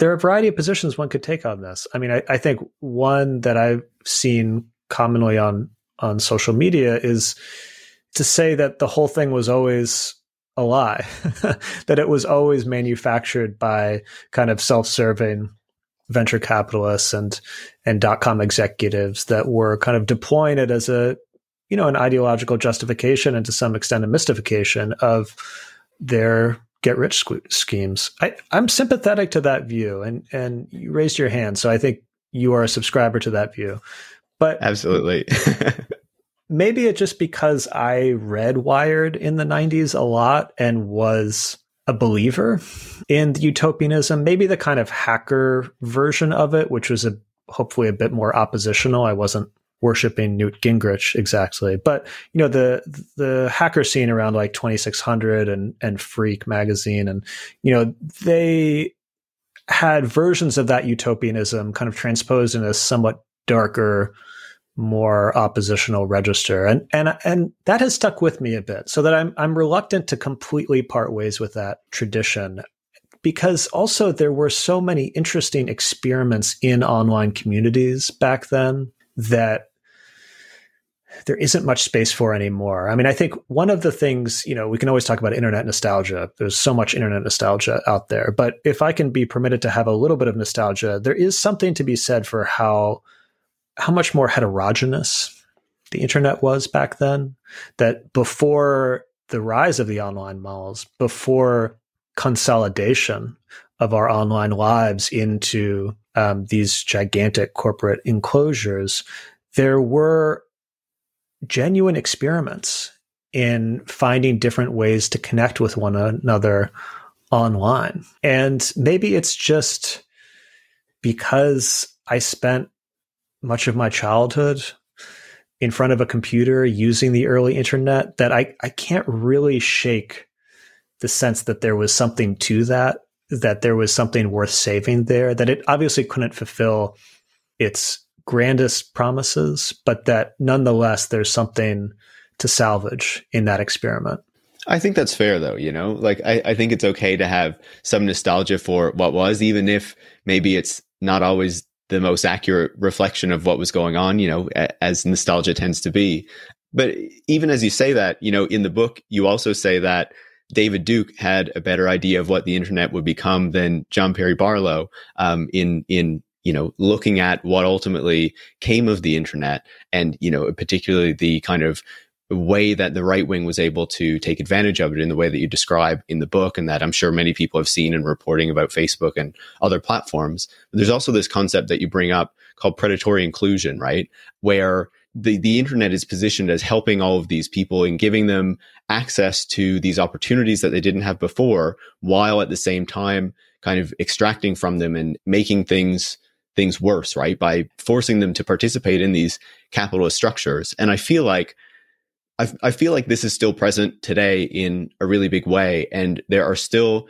There are a variety of positions one could take on this. I mean, I, I think one that I've seen commonly on on social media is to say that the whole thing was always a lie, <laughs> that it was always manufactured by kind of self serving venture capitalists and and dot com executives that were kind of deploying it as a you know an ideological justification and to some extent a mystification of their get rich schemes. I, I'm sympathetic to that view, and and you raised your hand, so I think you are a subscriber to that view. But absolutely. <laughs> maybe it's just because I read Wired in the 90s a lot and was a believer in utopianism, maybe the kind of hacker version of it, which was a hopefully a bit more oppositional. I wasn't worshiping Newt Gingrich exactly, but you know the the hacker scene around like 2600 and and Phreak magazine, and you know they had versions of that utopianism kind of transposed in a somewhat darker more oppositional register. And and and that has stuck with me a bit. So that I'm I'm reluctant to completely part ways with that tradition because also there were so many interesting experiments in online communities back then that there isn't much space for anymore. I mean, I think one of the things, you know, we can always talk about internet nostalgia. There's so much internet nostalgia out there. But if I can be permitted to have a little bit of nostalgia, there is something to be said for how how much more heterogeneous the internet was back then. That before the rise of the online malls, before consolidation of our online lives into um, these gigantic corporate enclosures, there were genuine experiments in finding different ways to connect with one another online. And maybe it's just because I spent much of my childhood in front of a computer using the early internet that I, I can't really shake the sense that there was something to that, that there was something worth saving there, that it obviously couldn't fulfill its grandest promises, but that nonetheless there's something to salvage in that experiment. I think that's fair though, you know? Like I, I think it's okay to have some nostalgia for what was, even if maybe it's not always the most accurate reflection of what was going on, you know, as nostalgia tends to be. But even as you say that, you know, in the book, you also say that David Duke had a better idea of what the internet would become than John Perry Barlow um, in in you know looking at what ultimately came of the internet and you know particularly the kind of way that the right wing was able to take advantage of it in the way that you describe in the book and that I'm sure many people have seen in reporting about Facebook and other platforms. But there's also this concept that you bring up called predatory inclusion, right? Where the, the internet is positioned as helping all of these people and giving them access to these opportunities that they didn't have before, while at the same time kind of extracting from them and making things things worse, right? By forcing them to participate in these capitalist structures. And I feel like I, I feel like this is still present today in a really big way. And there are still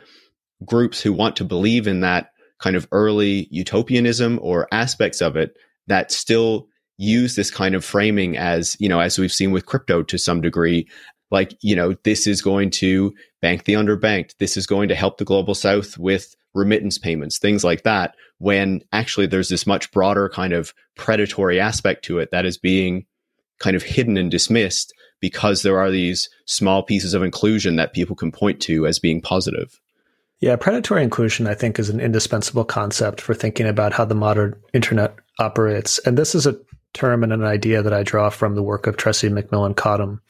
groups who want to believe in that kind of early utopianism or aspects of it that still use this kind of framing as, you know, as we've seen with crypto to some degree, like, you know, this is going to bank the underbanked. This is going to help the global south with remittance payments, things like that, when actually there's this much broader kind of predatory aspect to it that is being kind of hidden and dismissed because there are these small pieces of inclusion that people can point to as being positive. Yeah, predatory inclusion, I think, is an indispensable concept for thinking about how the modern internet operates. And this is a term and an idea that I draw from the work of Tressie McMillan Cottom,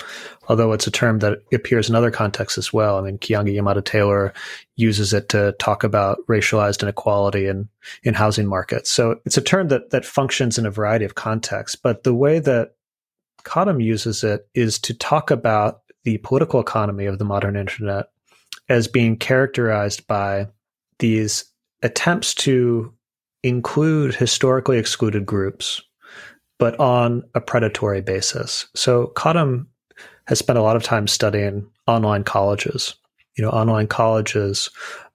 although it's a term that appears in other contexts as well. I mean, Keeanga-Yamahtta Taylor uses it to talk about racialized inequality in, in housing markets. So it's a term that, that functions in a variety of contexts. But the way that Cottom uses it is to talk about the political economy of the modern internet as being characterized by these attempts to include historically excluded groups, but on a predatory basis. So Cottom has spent a lot of time studying online colleges. You know, online colleges,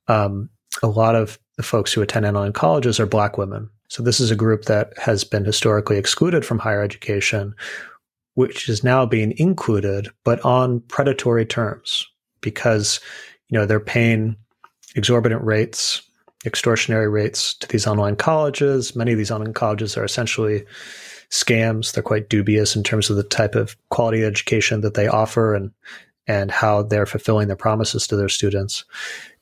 um, a lot of the folks who attend online colleges are black women. So this is a group that has been historically excluded from higher education, which is now being included, but on predatory terms because, you know, they're paying exorbitant rates, extortionary rates to these online colleges. Many of these online colleges are essentially scams. They're quite dubious in terms of the type of quality education that they offer and and how they're fulfilling their promises to their students.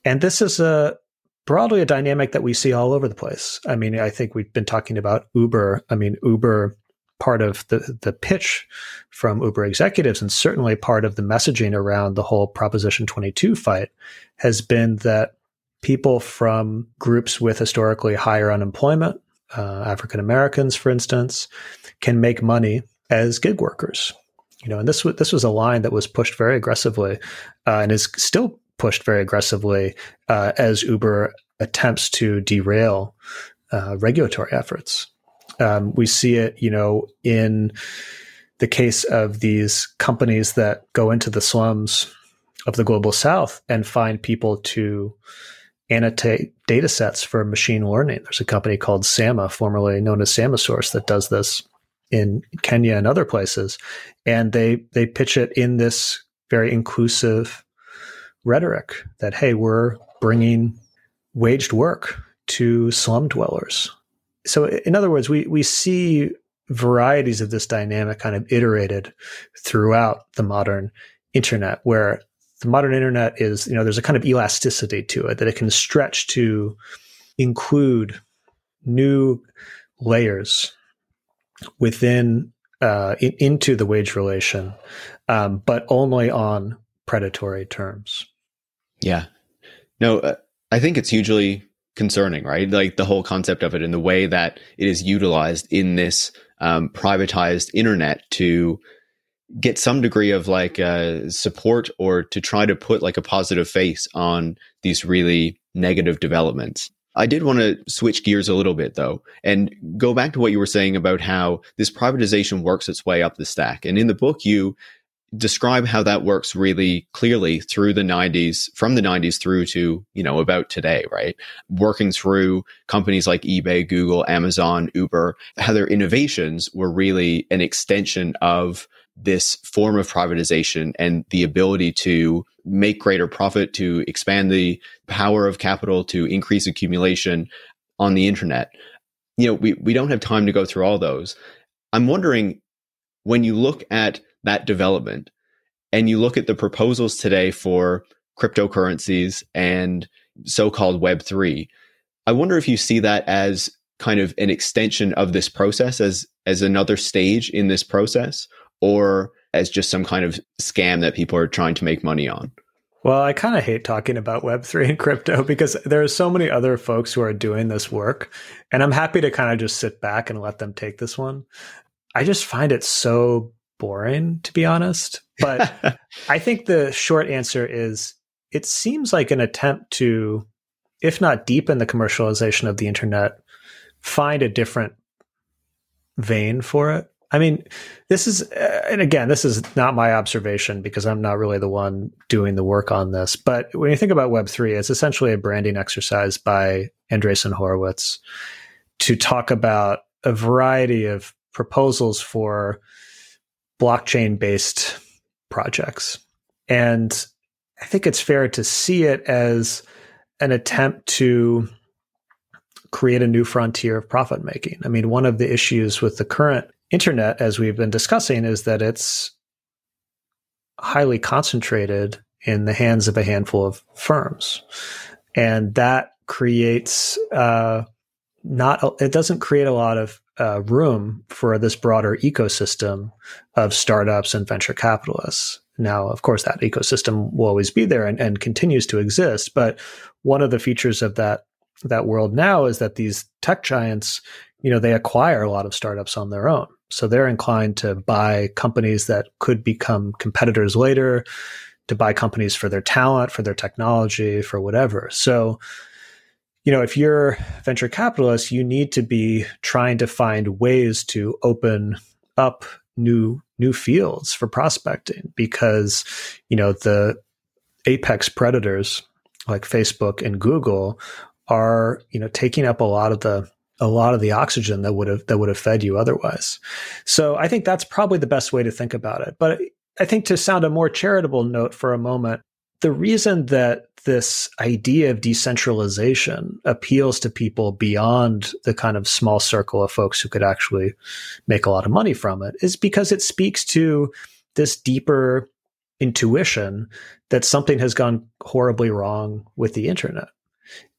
And this is a broadly a dynamic that we see all over the place. I mean, I think we've been talking about Uber. I mean, Uber part of the the pitch from Uber executives and certainly part of the messaging around the whole Proposition 22 fight has been that people from groups with historically higher unemployment, uh, African Americans, for instance, can make money as gig workers. You know, and this was this was a line that was pushed very aggressively, uh, and is still pushed very aggressively uh, as Uber attempts to derail uh, regulatory efforts. Um, we see it, you know, in the case of these companies that go into the slums of the global south and find people to annotate data sets for machine learning. There's a company called Sama, formerly known as Samasource, that does this in Kenya and other places, and they they pitch it in this very inclusive rhetoric that hey, we're bringing waged work to slum dwellers. So, in other words, we we see varieties of this dynamic kind of iterated throughout the modern internet, where the modern internet is, you know, there's a kind of elasticity to it that it can stretch to include new layers within uh, in, into the wage relation, um, but only on predatory terms. Yeah. No, uh, I think it's hugely concerning, right? Like the whole concept of it and the way that it is utilized in this um, privatized internet to get some degree of like uh, support or to try to put like a positive face on these really negative developments. I did want to switch gears a little bit though and go back to what you were saying about how this privatization works its way up the stack. And in the book, you describe how that works really clearly through the 90s from the 90s through to you know about today right working through companies like ebay google amazon uber how their innovations were really an extension of this form of privatization and the ability to make greater profit to expand the power of capital to increase accumulation on the internet. You know we, we don't have time to go through all those. I'm wondering when you look at that development and you look at the proposals today for cryptocurrencies and so-called web3 i wonder if you see that as kind of an extension of this process as as another stage in this process or as just some kind of scam that people are trying to make money on well, I kind of hate talking about Web3 <laughs> and crypto because there are so many other folks who are doing this work. And I'm happy to kind of just sit back and let them take this one. I just find it so boring, to be honest. But <laughs> I think the short answer is it seems like an attempt to, if not deepen the commercialization of the internet, find a different vein for it. I mean, this is, uh, and again, this is not my observation because I'm not really the one doing the work on this. But when you think about Web3, it's essentially a branding exercise by Andreessen Horowitz to talk about a variety of proposals for blockchain based projects. And I think it's fair to see it as an attempt to create a new frontier of profit making. I mean, one of the issues with the current internet, as we've been discussing, is that it's highly concentrated in the hands of a handful of firms. And that creates uh, not, it doesn't create a lot of uh, room for this broader ecosystem of startups and venture capitalists. Now, of course, that ecosystem will always be there and, and continues to exist. But one of the features of that that world now is that these tech giants, you know, they acquire a lot of startups on their own. So they're inclined to buy companies that could become competitors later, to buy companies for their talent, for their technology, for whatever. So you know, if you're venture capitalist, you need to be trying to find ways to open up new new fields for prospecting because, you know, the apex predators like Facebook and Google are, you know, taking up a lot of the a lot of the oxygen that would have that would have fed you otherwise. So I think that's probably the best way to think about it. But I think to sound a more charitable note for a moment, the reason that this idea of decentralization appeals to people beyond the kind of small circle of folks who could actually make a lot of money from it is because it speaks to this deeper intuition that something has gone horribly wrong with the internet.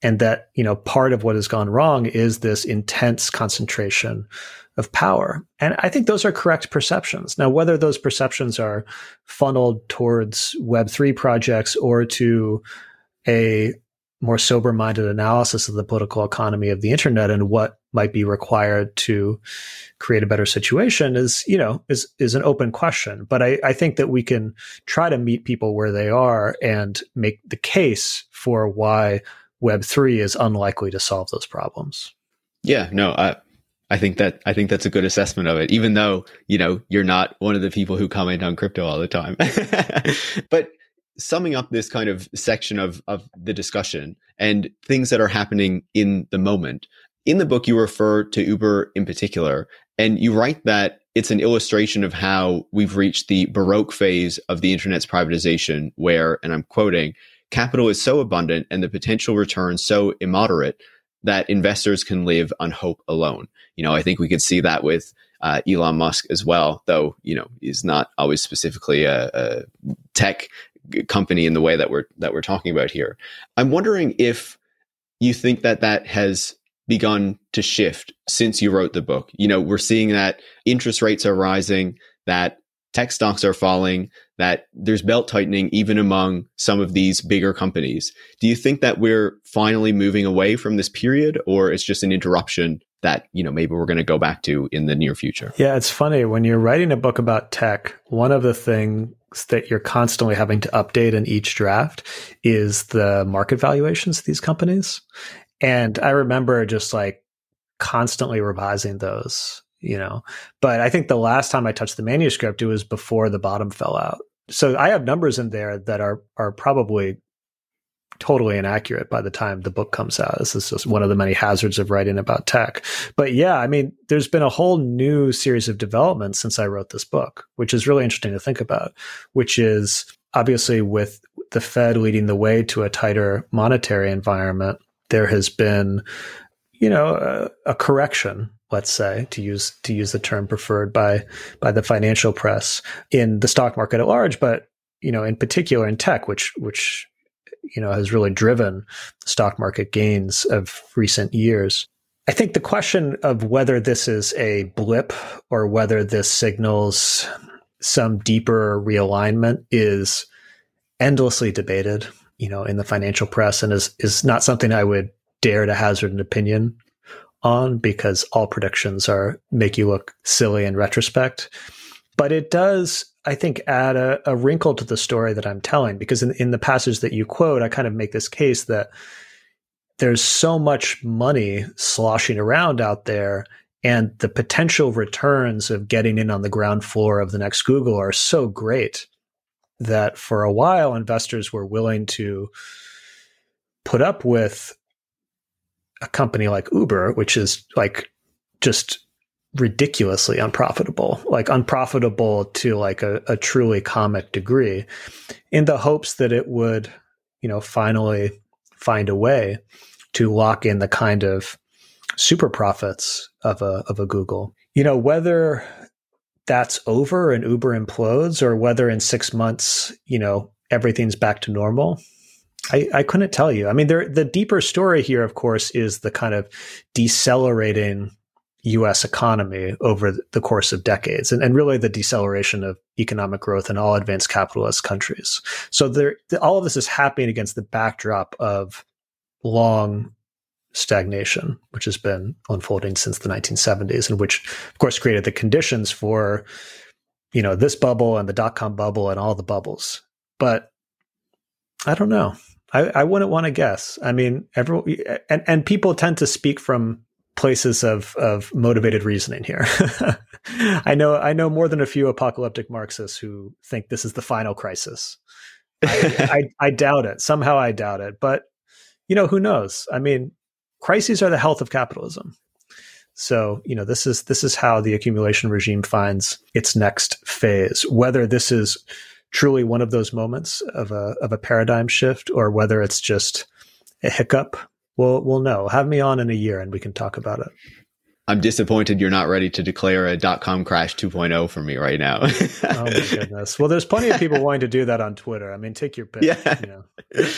And that you know part of what has gone wrong is this intense concentration of power. And i think those are correct perceptions. Now whether those perceptions are funneled towards web3 projects or to a more sober minded analysis of the political economy of the internet and what might be required to create a better situation is you know is is an open question. But I, I think that we can try to meet people where they are and make the case for why web3 is unlikely to solve those problems yeah no i I think that I think that's a good assessment of it, even though you know you're not one of the people who comment on crypto all the time. <laughs> but summing up this kind of section of of the discussion and things that are happening in the moment, in the book, you refer to Uber in particular, and you write that it's an illustration of how we've reached the Baroque phase of the internet's privatization, where, and I'm quoting, capital is so abundant and the potential return so immoderate that investors can live on hope alone. You know, I think we could see that with uh, Elon Musk as well, though, you know, he's not always specifically a, a tech company in the way that we're that we're talking about here. I'm wondering if you think that that has begun to shift since you wrote the book? You know, we're seeing that interest rates are rising, that tech stocks are falling, that there's belt tightening even among some of these bigger companies. Do you think that we're finally moving away from this period or it's just an interruption that, you know, maybe we're going to go back to in the near future? Yeah, it's funny when you're writing a book about tech, one of the things that you're constantly having to update in each draft is the market valuations of these companies. And I remember just like constantly revising those, you know. But I think the last time I touched the manuscript, it was before the bottom fell out. So I have numbers in there that are are probably totally inaccurate by the time the book comes out. This is just one of the many hazards of writing about tech. But yeah, I mean, there's been a whole new series of developments since I wrote this book, which is really interesting to think about, which is obviously with the Fed leading the way to a tighter monetary environment, there has been, you know, a, a correction let's say to use to use the term preferred by by the financial press in the stock market at large but you know in particular in tech which which you know has really driven stock market gains of recent years. I think the question of whether this is a blip or whether this signals some deeper realignment is endlessly debated you know, in the financial press and is, is not something I would dare to hazard an opinion on because all predictions are make you look silly in retrospect. But it does, I think, add a, a wrinkle to the story that I'm telling because in, in the passage that you quote, I kind of make this case that there's so much money sloshing around out there and the potential returns of getting in on the ground floor of the next Google are so great that for a while investors were willing to put up with a company like Uber, which is like just ridiculously unprofitable, like unprofitable to like a, a truly comic degree, in the hopes that it would, you know, finally find a way to lock in the kind of super profits of a of a Google. You know, whether that's over and Uber implodes or whether in six months, you know, everything's back to normal. I, I couldn't tell you. I mean, there, the deeper story here, of course, is the kind of decelerating U.S. economy over the course of decades, and, and really the deceleration of economic growth in all advanced capitalist countries. So there, all of this is happening against the backdrop of long stagnation, which has been unfolding since the 1970s, and which, of course, created the conditions for, you know, this bubble and the dot com bubble and all the bubbles. But I don't know. I, I wouldn't want to guess. I mean, everyone and, and people tend to speak from places of of motivated reasoning here. <laughs> I know I know more than a few apocalyptic Marxists who think this is the final crisis. I, I, I doubt it. Somehow I doubt it. But you know, who knows? I mean, crises are the health of capitalism. So, you know, this is this is how the accumulation regime finds its next phase. Whether this is truly one of those moments of a of a paradigm shift or whether it's just a hiccup, we'll we'll know. Have me on in a year and we can talk about it. I'm disappointed you're not ready to declare a dot com crash 2.0 for me right now. <laughs> oh my goodness. Well, there's plenty of people wanting to do that on Twitter. I mean, take your pick. Yeah. You know.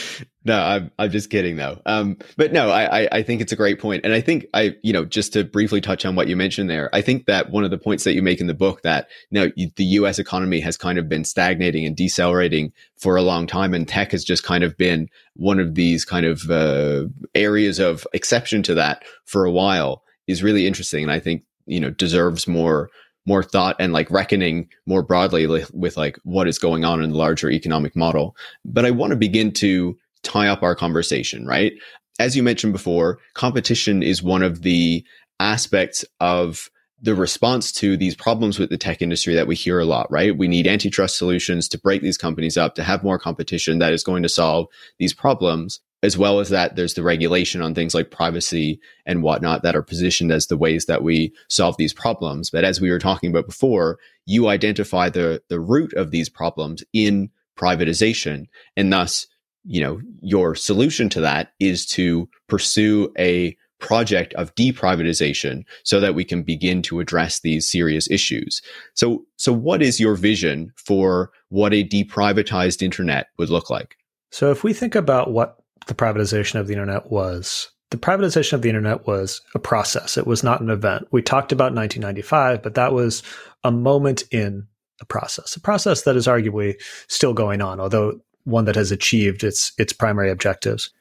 no, I'm I'm just kidding though. Um, but no, I, I I think it's a great point, and I think I you know just to briefly touch on what you mentioned there, I think that one of the points that you make in the book that you know the U.S. economy has kind of been stagnating and decelerating for a long time, and tech has just kind of been one of these kind of uh, areas of exception to that for a while is really interesting, and I think you know deserves more more thought and like reckoning more broadly with, with like what is going on in the larger economic model. But I want to begin to tie up our conversation, right? As you mentioned before, competition is one of the aspects of the response to these problems with the tech industry that we hear a lot, right? We need antitrust solutions to break these companies up, to have more competition that is going to solve these problems as well as that there's the regulation on things like privacy and whatnot that are positioned as the ways that we solve these problems. But as we were talking about before you identify the the root of these problems in privatization. And thus you know your solution to that is to pursue a project of deprivatization so that we can begin to address these serious issues. So so what is your vision for what a deprivatized internet would look like? So if we think about what the privatization of the internet was. The privatization of the internet was a process. It was not an event. We talked about 1995, but that was a moment in a process, a process that is arguably still going on, although one that has achieved its its primary objectives.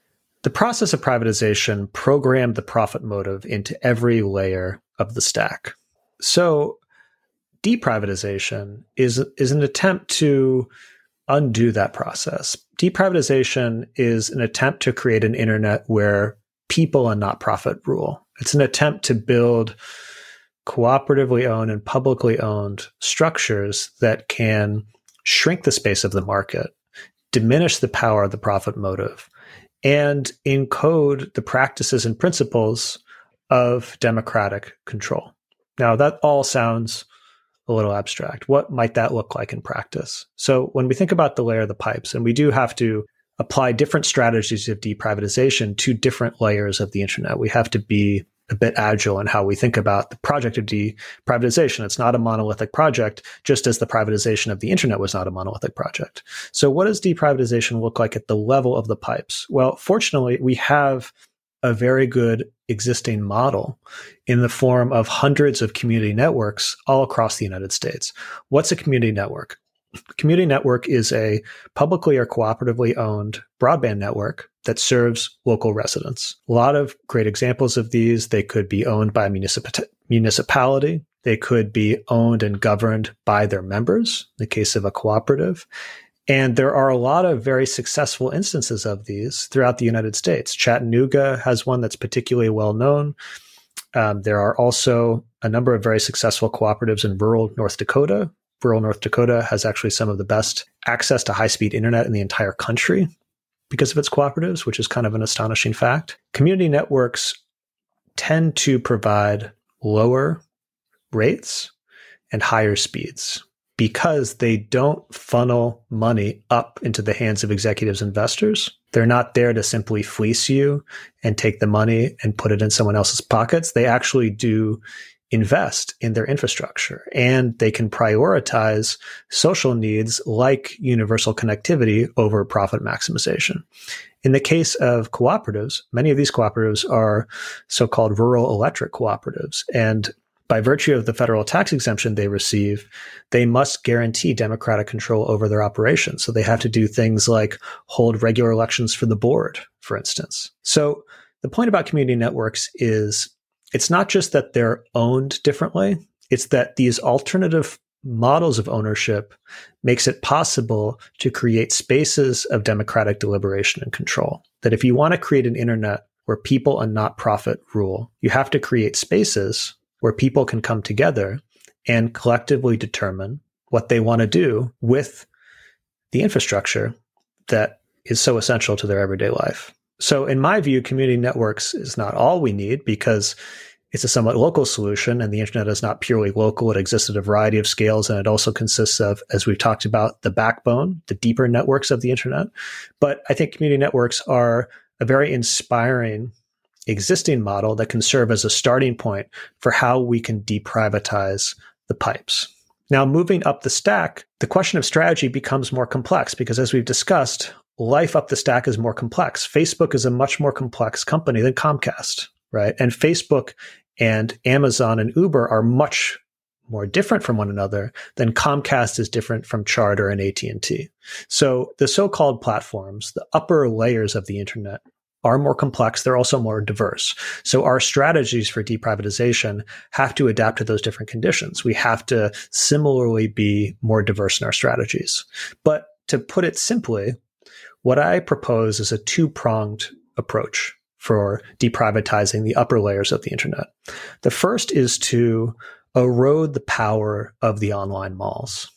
The process of privatization programmed the profit motive into every layer of the stack. So deprivatization is is an attempt to undo that process. Deprivatization is an attempt to create an internet where people and not profit rule. It's an attempt to build cooperatively owned and publicly owned structures that can shrink the space of the market, diminish the power of the profit motive, and encode the practices and principles of democratic control. Now, that all sounds a little abstract. What might that look like in practice? So when we think about the layer of the pipes, and we do have to apply different strategies of deprivatization to different layers of the internet, we have to be a bit agile in how we think about the project of deprivatization. It's not a monolithic project, just as the privatization of the internet was not a monolithic project. So what does deprivatization look like at the level of the pipes? Well, fortunately, we have a very good existing model in the form of hundreds of community networks all across the United States. What's a community network? Community network is a publicly or cooperatively owned broadband network that serves local residents. A lot of great examples of these. They could be owned by a municip- municipality. They could be owned and governed by their members, in the case of a cooperative. And there are a lot of very successful instances of these throughout the United States. Chattanooga has one that's particularly well known. Um, there are also a number of very successful cooperatives in rural North Dakota. Rural North Dakota has actually some of the best access to high speed internet in the entire country because of its cooperatives, which is kind of an astonishing fact. Community networks tend to provide lower rates and higher speeds because they don't funnel money up into the hands of executives investors. They're not there to simply fleece you and take the money and put it in someone else's pockets. They actually do invest in their infrastructure and they can prioritize social needs like universal connectivity over profit maximization. In the case of cooperatives, many of these cooperatives are so-called rural electric cooperatives and by virtue of the federal tax exemption they receive, they must guarantee democratic control over their operations. So they have to do things like hold regular elections for the board, for instance. So the point about community networks is it's not just that they're owned differently, it's that these alternative models of ownership makes it possible to create spaces of democratic deliberation and control. That if you want to create an internet where people and not profit rule, you have to create spaces where people can come together and collectively determine what they want to do with the infrastructure that is so essential to their everyday life. So, in my view, community networks is not all we need because it's a somewhat local solution, and the internet is not purely local. It exists at a variety of scales, and it also consists of, as we've talked about, the backbone, the deeper networks of the internet. But I think community networks are a very inspiring existing model that can serve as a starting point for how we can deprivatize the pipes. Now, moving up the stack, the question of strategy becomes more complex because, as we've discussed, life up the stack is more complex. Facebook is a much more complex company than Comcast, right? And Facebook and Amazon and Uber are much more different from one another than Comcast is different from Charter and AT&T. So the so-called platforms, the upper layers of the internet are more complex. They're also more diverse. So our strategies for deprivatization have to adapt to those different conditions. We have to similarly be more diverse in our strategies. But to put it simply, what I propose is a two pronged approach for deprivatizing the upper layers of the internet. The first is to erode the power of the online malls.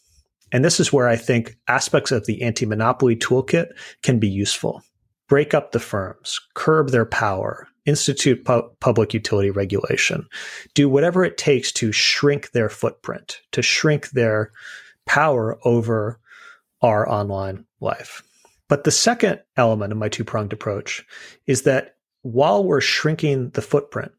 And this is where I think aspects of the anti monopoly toolkit can be useful. Break up the firms, curb their power, institute pu- public utility regulation, do whatever it takes to shrink their footprint, to shrink their power over our online life. But the second element of my two pronged approach is that while we're shrinking the footprint,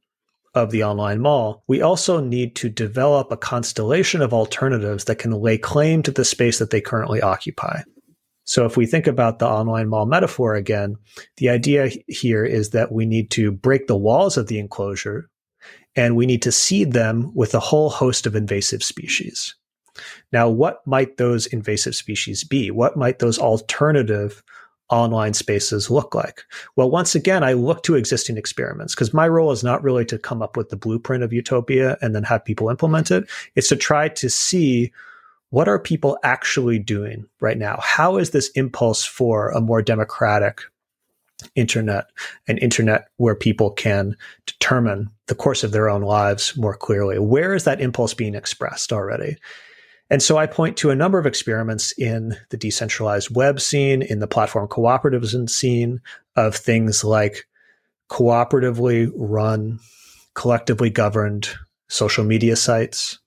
of the online mall, we also need to develop a constellation of alternatives that can lay claim to the space that they currently occupy. So if we think about the online mall metaphor again, the idea here is that we need to break the walls of the enclosure and we need to seed them with a whole host of invasive species. Now, what might those invasive species be? What might those alternative online spaces look like? Well, once again, I look to existing experiments because my role is not really to come up with the blueprint of utopia and then have people implement it. It's to try to see what are people actually doing right now? How is this impulse for a more democratic internet, an internet where people can determine the course of their own lives more clearly? Where is that impulse being expressed already? And so I point to a number of experiments in the decentralized web scene, in the platform cooperativism scene of things like cooperatively run, collectively governed social media sites,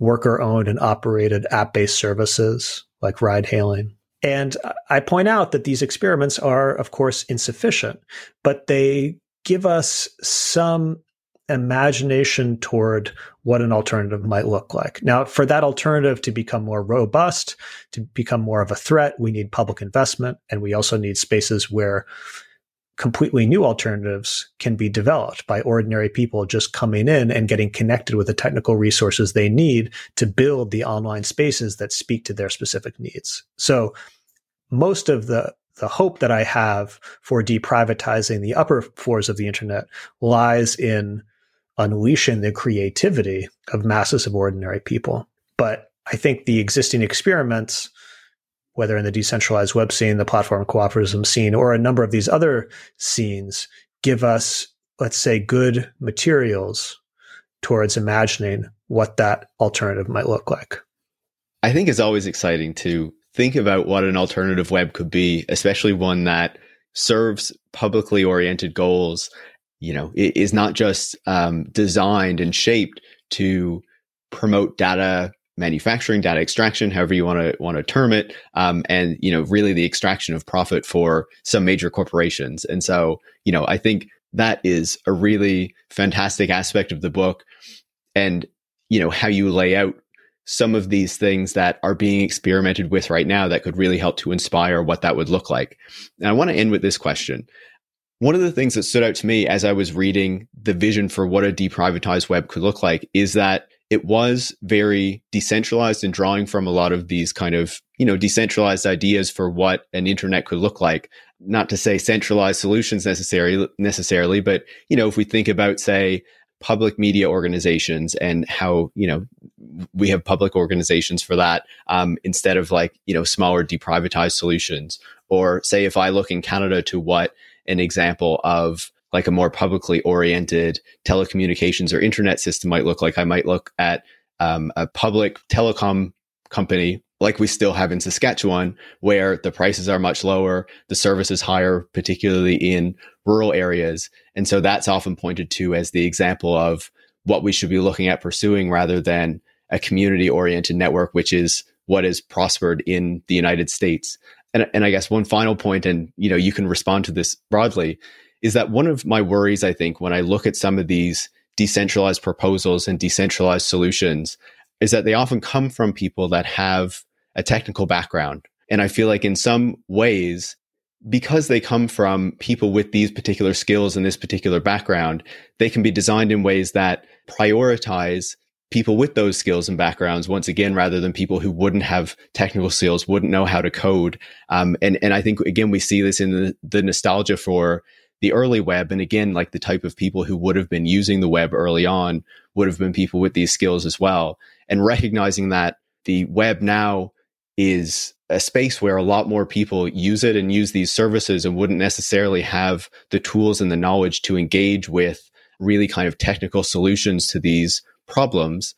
worker owned and operated app based services like ride hailing. And I point out that these experiments are, of course, insufficient, but they give us some imagination toward what an alternative might look like. Now, for that alternative to become more robust, to become more of a threat, we need public investment and we also need spaces where completely new alternatives can be developed by ordinary people just coming in and getting connected with the technical resources they need to build the online spaces that speak to their specific needs. So most of the the hope that I have for deprivatizing the upper floors of the internet lies in unleashing the creativity of masses of ordinary people. But I think the existing experiments, whether in the decentralized web scene, the platform cooperativism scene, or a number of these other scenes, give us, let's say, good materials towards imagining what that alternative might look like. I think it's always exciting to think about what an alternative web could be, especially one that serves publicly oriented goals you know, is not just um, designed and shaped to promote data manufacturing, data extraction, however you want to want to term it, um, and you know, really the extraction of profit for some major corporations. And so, you know, I think that is a really fantastic aspect of the book, and you know how you lay out some of these things that are being experimented with right now that could really help to inspire what that would look like. And I want to end with this question. One of the things that stood out to me as I was reading the vision for what a deprivatized web could look like is that it was very decentralized and drawing from a lot of these kind of, you know, decentralized ideas for what an internet could look like. Not to say centralized solutions necessarily, necessarily, but, you know, if we think about, say, public media organizations and how, you know, we have public organizations for that um, instead of like, you know, smaller deprivatized solutions. Or say if I look in Canada to what an example of like a more publicly oriented telecommunications or internet system might look like. I might look at um, a public telecom company like we still have in Saskatchewan, where the prices are much lower, the service is higher, particularly in rural areas. And so that's often pointed to as the example of what we should be looking at pursuing rather than a community oriented network, which is what has prospered in the United States and and I guess one final point, and you know, you can respond to this broadly, is that one of my worries, I think, when I look at some of these decentralized proposals and decentralized solutions is that they often come from people that have a technical background. And I feel like in some ways, because they come from people with these particular skills and this particular background, they can be designed in ways that prioritize people with those skills and backgrounds once again rather than people who wouldn't have technical skills wouldn't know how to code um, and and i think again we see this in the, the nostalgia for the early web and again like the type of people who would have been using the web early on would have been people with these skills as well and recognizing that the web now is a space where a lot more people use it and use these services and wouldn't necessarily have the tools and the knowledge to engage with really kind of technical solutions to these problems.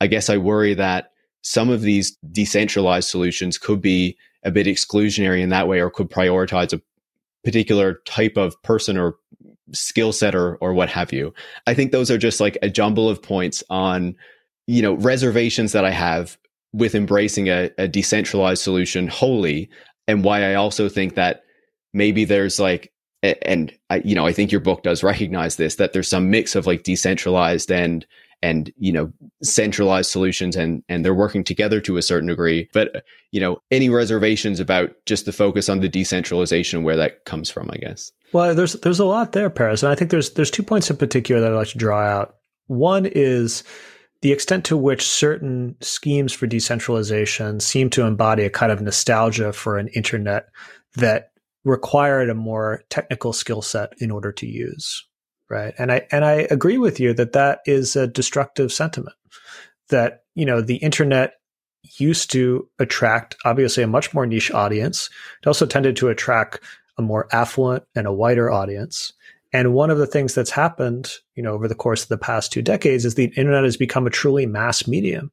I guess I worry that some of these decentralized solutions could be a bit exclusionary in that way or could prioritize a particular type of person or skill set or, or what have you. I think those are just like a jumble of points on, you know, reservations that I have with embracing a, a decentralized solution wholly and why I also think that maybe there's like and I, you know, I think your book does recognize this that there's some mix of like decentralized and and you know centralized solutions and and they're working together to a certain degree. But you know any reservations about just the focus on the decentralization where that comes from i guess? Well there's there's a lot there paris and i think there's there's two points in particular that i'd like to draw out. One is the extent to which certain schemes for decentralization seem to embody a kind of nostalgia for an internet that required a more technical skill set in order to use right and i and i agree with you that that is a destructive sentiment that you know the internet used to attract obviously a much more niche audience it also tended to attract a more affluent and a wider audience and one of the things that's happened, you know, over the course of the past two decades is the internet has become a truly mass medium.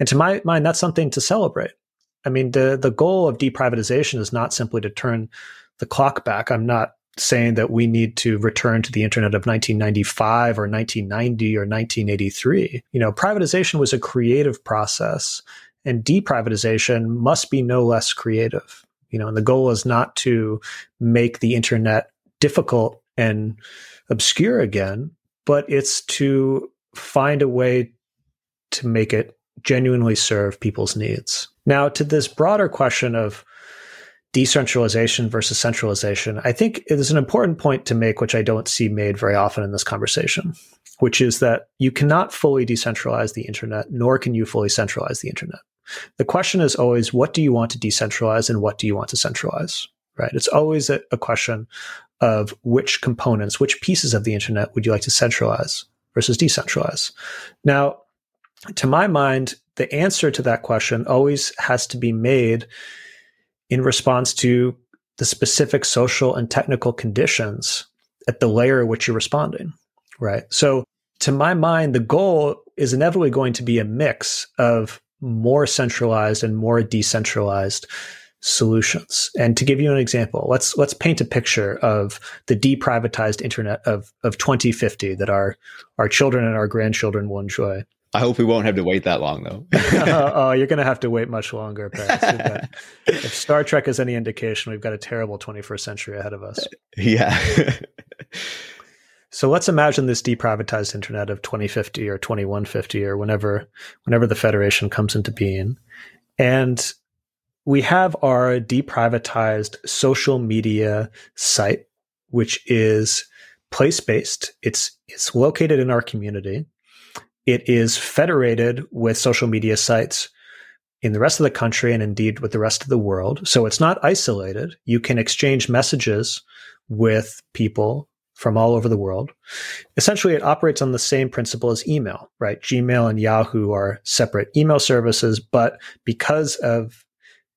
And to my mind, that's something to celebrate. I mean, the the goal of deprivatization is not simply to turn the clock back. I'm not saying that we need to return to the internet of 1995 or 1990 or 1983. You know, privatization was a creative process and deprivatization must be no less creative. You know, and the goal is not to make the internet difficult and obscure again, but it's to find a way to make it genuinely serve people's needs. Now, to this broader question of decentralization versus centralization, I think it is an important point to make, which I don't see made very often in this conversation, which is that you cannot fully decentralize the internet, nor can you fully centralize the internet. The question is always, what do you want to decentralize and what do you want to centralize? Right? It's always a, a question of which components, which pieces of the internet would you like to centralize versus decentralize? Now, to my mind, the answer to that question always has to be made in response to the specific social and technical conditions at the layer at which you're responding, right? So, to my mind, the goal is inevitably going to be a mix of more centralized and more decentralized solutions. And to give you an example, let's let's paint a picture of the deprivatized internet of of 2050 that our our children and our grandchildren will enjoy. I hope we won't have to wait that long, though. oh, <laughs> you're going to have to wait much longer. <laughs> If Star Trek is any indication, we've got a terrible 21st century ahead of us. Yeah. so let's imagine this deprivatized internet of 2050 or 2150 or whenever whenever the Federation comes into being, and we have our deprivatized social media site, which is place based. It's it's located in our community. It is federated with social media sites in the rest of the country and indeed with the rest of the world. So it's not isolated. You can exchange messages with people from all over the world. Essentially, it operates on the same principle as email, right? Gmail and Yahoo are separate email services, but because of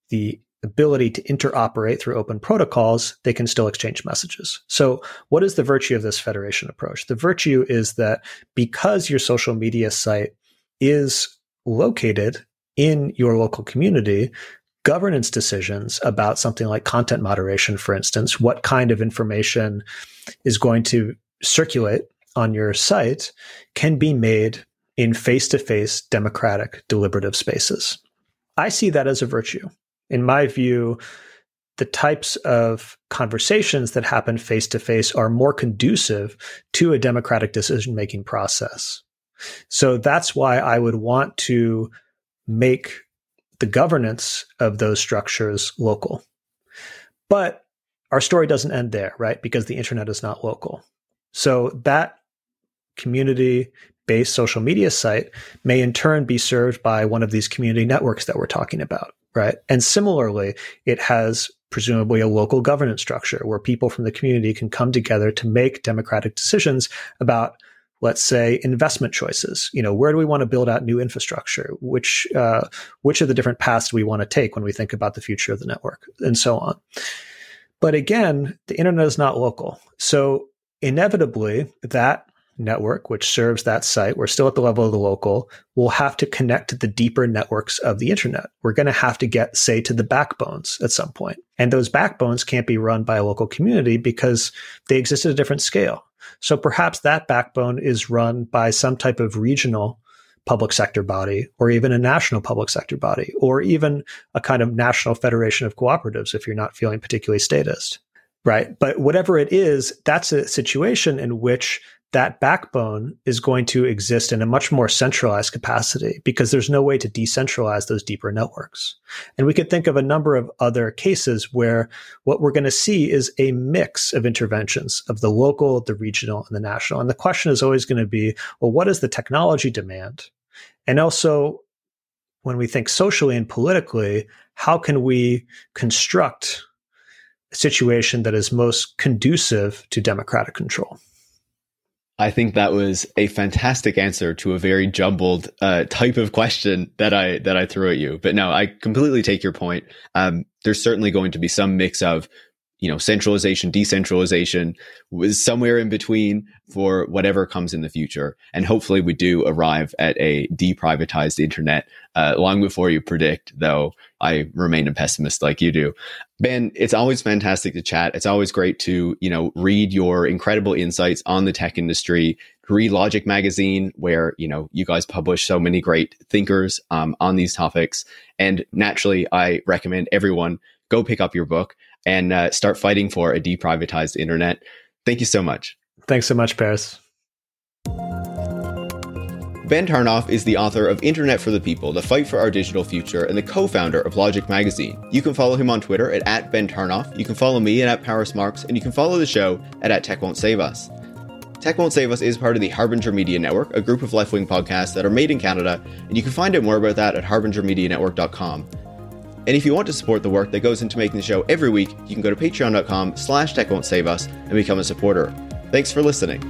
the ability to interoperate through open protocols, they can still exchange messages. So, what is the virtue of this federation approach? The virtue is that because your social media site is located in your local community, governance decisions about something like content moderation, for instance, what kind of information is going to circulate on your site, can be made in face to face democratic deliberative spaces. I see that as a virtue in my view, the types of conversations that happen face to face are more conducive to a democratic decision making process. So that's why I would want to make the governance of those structures local. But our story doesn't end there, right? Because the internet is not local. So that community based social media site may in turn be served by one of these community networks that we're talking about, right? And similarly, it has presumably a local governance structure where people from the community can come together to make democratic decisions about let's say investment choices. You know where do we want to build out new infrastructure? Which uh, which of the different paths do we want to take when we think about the future of the network? And so on. But again the internet is not local. So inevitably that network, which serves that site, we're still at the level of the local, we'll have to connect to the deeper networks of the internet. We're going to have to get, say, to the backbones at some point. And those backbones can't be run by a local community because they exist at a different scale. So perhaps that backbone is run by some type of regional public sector body or even a national public sector body or even a kind of national federation of cooperatives if you're not feeling particularly statist right? But whatever it is, that's a situation in which that backbone is going to exist in a much more centralized capacity because there's no way to decentralize those deeper networks. And we could think of a number of other cases where what we're going to see is a mix of interventions of the local, the regional, and the national. And the question is always going to be, well, what is the technology demand? And also, when we think socially and politically, how can we construct a situation that is most conducive to democratic control? I think that was a fantastic answer to a very jumbled uh, type of question that I that I threw at you. But no, I completely take your point. Um, there's certainly going to be some mix of you know centralization decentralization was somewhere in between for whatever comes in the future. And hopefully we do arrive at a deprivatized internet. Uh, long before you predict though i remain a pessimist like you do. Ben it's always fantastic to chat. It's always great to you know read your incredible insights on the tech industry. Read logic magazine where you know you guys publish so many great thinkers um, on these topics. And naturally i recommend everyone go pick up your book and uh, start fighting for a deprivatized internet. Thank you so much. Thanks so much, Paris. Ben Tarnoff is the author of Internet for the People, The Fight for Our Digital Future, and the co-founder of Logic Magazine. You can follow him on Twitter at, at Ben Tarnoff, you can follow me at, at Paris Marx, and you can follow the show at, at Tech Won't Save Us. Tech Won't Save Us is part of the Harbinger Media Network, a group of left-wing podcasts that are made in Canada, and you can find out more about that at harbingermedianetwork.com. And if you want to support the work that goes into making the show every week, you can go to patreon.com slash tech won't save us and become a supporter. Thanks for listening.